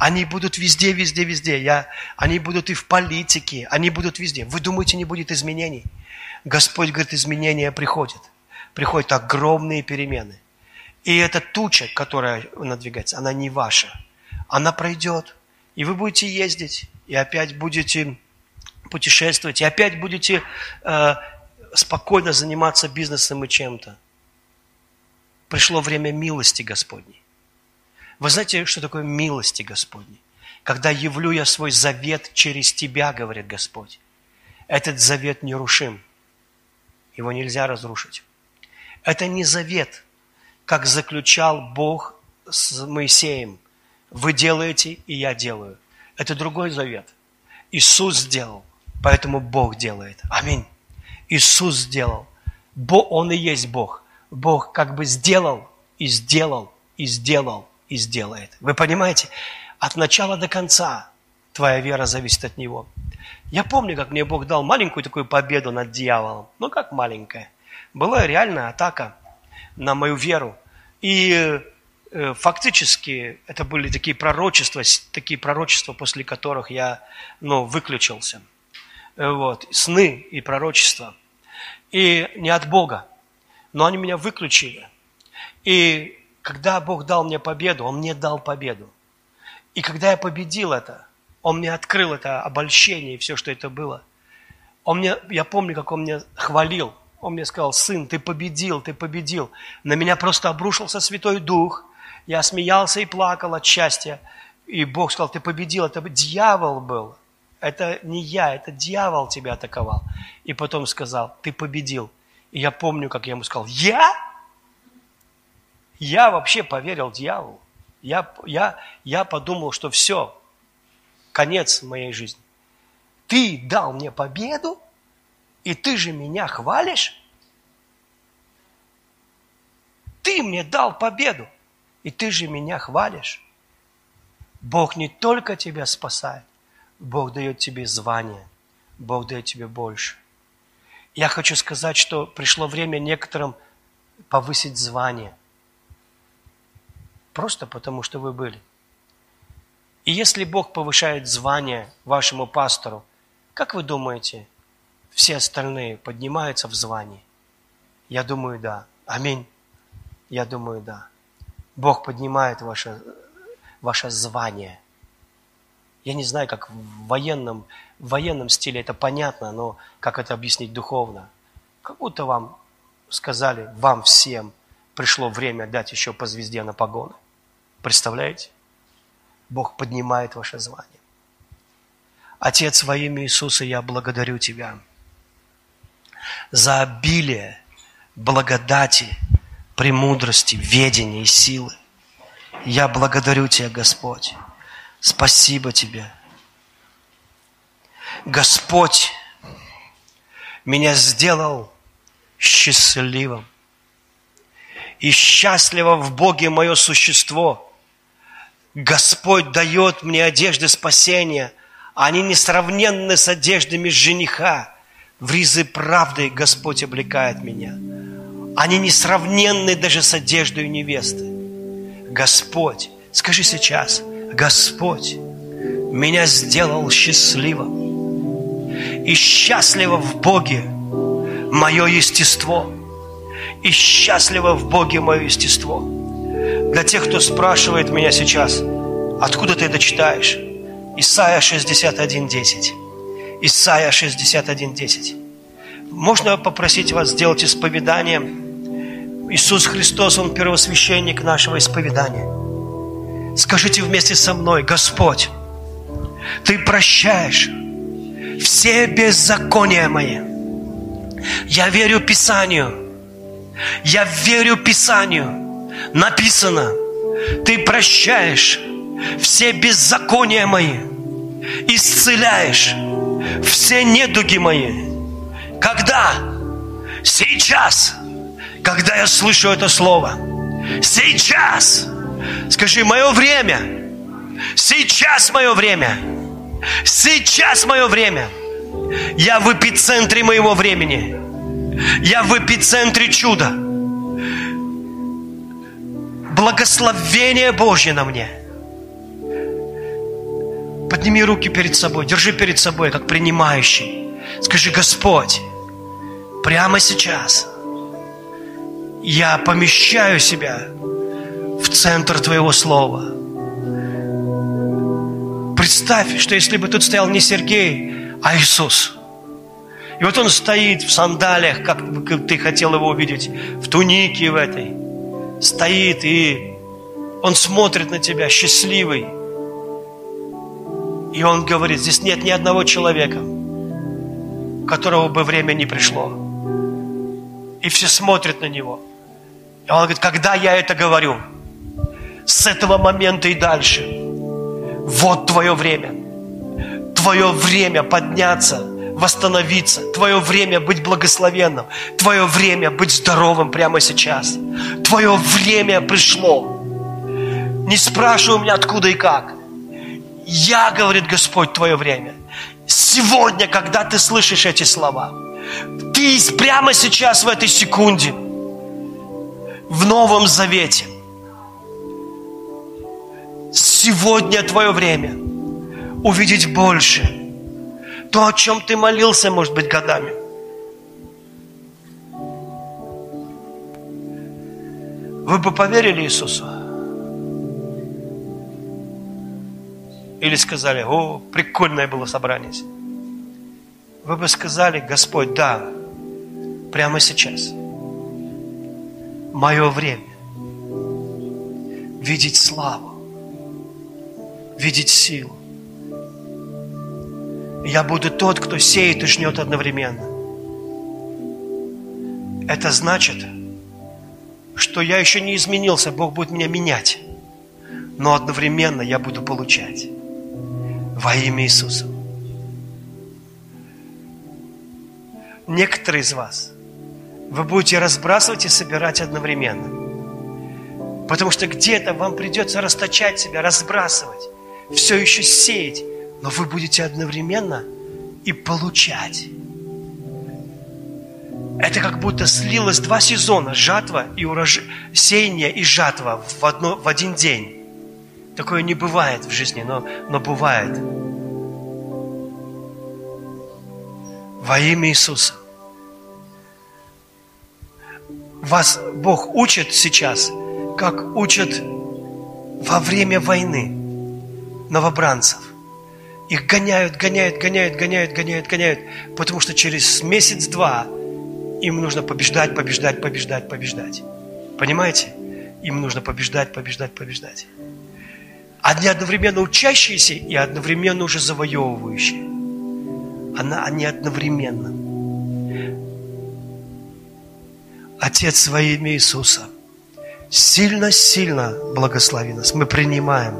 Они будут везде, везде, везде. Я, они будут и в политике, они будут везде. Вы думаете, не будет изменений? Господь говорит, изменения приходят. Приходят огромные перемены. И эта туча, которая надвигается, она не ваша. Она пройдет. И вы будете ездить, и опять будете путешествовать, и опять будете э, спокойно заниматься бизнесом и чем-то. Пришло время милости Господней. Вы знаете, что такое милости Господней? Когда явлю я свой завет через тебя, говорит Господь. Этот завет нерушим. Его нельзя разрушить. Это не завет, как заключал Бог с Моисеем. Вы делаете, и я делаю. Это другой завет. Иисус сделал, поэтому Бог делает. Аминь. Иисус сделал. Бог, Он и есть Бог. Бог как бы сделал, и сделал, и сделал, и сделает. Вы понимаете? От начала до конца твоя вера зависит от Него. Я помню, как мне Бог дал маленькую такую победу над дьяволом. Ну, как маленькая. Была реальная атака на мою веру. И э, фактически это были такие пророчества, такие пророчества, после которых я ну, выключился. Вот, сны и пророчества. И не от Бога, но они меня выключили. И когда Бог дал мне победу, Он мне дал победу. И когда я победил это, Он мне открыл это обольщение и все, что это было. Он мне, я помню, как Он мне хвалил. Он мне сказал, сын, ты победил, ты победил. На меня просто обрушился Святой Дух. Я смеялся и плакал от счастья. И Бог сказал, ты победил. Это дьявол был. Это не я, это дьявол тебя атаковал. И потом сказал, ты победил. И я помню, как я ему сказал, я? Я вообще поверил дьяволу. Я, я, я подумал, что все, конец моей жизни. Ты дал мне победу, и ты же меня хвалишь? Ты мне дал победу, и ты же меня хвалишь? Бог не только тебя спасает, Бог дает тебе звание, Бог дает тебе больше. Я хочу сказать, что пришло время некоторым повысить звание. Просто потому, что вы были. И если Бог повышает звание вашему пастору, как вы думаете, все остальные поднимаются в звании? Я думаю, да. Аминь. Я думаю, да. Бог поднимает ваше, ваше звание – я не знаю, как в военном, в военном стиле это понятно, но как это объяснить духовно? Как будто вам сказали, вам всем пришло время дать еще по звезде на погоны. Представляете? Бог поднимает ваше звание. Отец, во имя Иисуса я благодарю Тебя за обилие благодати, премудрости, ведения и силы. Я благодарю Тебя, Господь, Спасибо Тебе. Господь меня сделал счастливым. И счастливо в Боге мое существо. Господь дает мне одежды спасения. Они несравненны с одеждами жениха. В ризы правды Господь облекает меня. Они несравненны даже с одеждой невесты. Господь, скажи сейчас – Господь меня сделал счастливым. И счастливо в Боге мое естество. И счастливо в Боге мое естество. Для тех, кто спрашивает меня сейчас, откуда ты это читаешь? Исайя 61.10. Исайя 61.10. Можно попросить вас сделать исповедание? Иисус Христос, Он первосвященник нашего исповедания. Скажите вместе со мной, Господь, Ты прощаешь все беззакония мои. Я верю Писанию. Я верю Писанию. Написано, Ты прощаешь все беззакония мои, исцеляешь все недуги мои. Когда? Сейчас когда я слышу это слово. Сейчас. Скажи, мое время. Сейчас мое время. Сейчас мое время. Я в эпицентре моего времени. Я в эпицентре чуда. Благословение Божье на мне. Подними руки перед собой, держи перед собой, как принимающий. Скажи, Господь, прямо сейчас я помещаю себя в центр Твоего Слова. Представь, что если бы тут стоял не Сергей, а Иисус. И вот он стоит в сандалиях, как ты хотел его увидеть, в тунике в этой. Стоит, и он смотрит на тебя, счастливый. И он говорит, здесь нет ни одного человека, которого бы время не пришло. И все смотрят на него. И он говорит, когда я это говорю, с этого момента и дальше, вот твое время. Твое время подняться, восстановиться. Твое время быть благословенным. Твое время быть здоровым прямо сейчас. Твое время пришло. Не спрашивай меня откуда и как. Я, говорит Господь, твое время. Сегодня, когда ты слышишь эти слова, ты прямо сейчас, в этой секунде, в Новом Завете, сегодня твое время увидеть больше. То, о чем ты молился, может быть, годами. Вы бы поверили Иисусу? Или сказали, о, прикольное было собрание. Вы бы сказали, Господь, да, прямо сейчас. Мое время. Видеть славу. Видеть силу. Я буду тот, кто сеет и жнет одновременно. Это значит, что я еще не изменился, Бог будет меня менять. Но одновременно я буду получать во имя Иисуса. Некоторые из вас, вы будете разбрасывать и собирать одновременно. Потому что где-то вам придется расточать себя, разбрасывать, все еще сеять, но вы будете одновременно и получать. Это как будто слилось два сезона, жатва и урожай, сеяние и жатва в, одно, в один день. Такое не бывает в жизни, но, но бывает. Во имя Иисуса. Вас Бог учит сейчас, как учат во время войны новобранцев. Их гоняют, гоняют, гоняют, гоняют, гоняют, гоняют, потому что через месяц-два им нужно побеждать, побеждать, побеждать, побеждать. Понимаете? Им нужно побеждать, побеждать, побеждать. Одни одновременно учащиеся и одновременно уже завоевывающие. Она, они одновременно. Отец во имя Иисуса, сильно-сильно благослови нас. Мы принимаем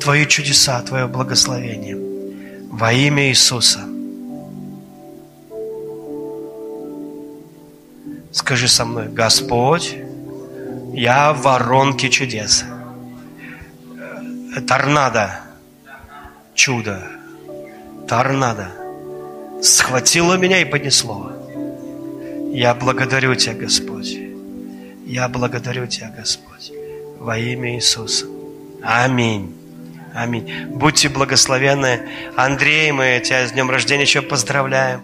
Твои чудеса, Твое благословение во имя Иисуса. Скажи со мной, Господь, я в воронке чудес торнадо, чудо, торнадо схватило меня и понесло. Я благодарю Тебя, Господь. Я благодарю Тебя, Господь, во имя Иисуса. Аминь. Аминь. Будьте благословенны. Андрей, мы тебя с днем рождения еще поздравляем.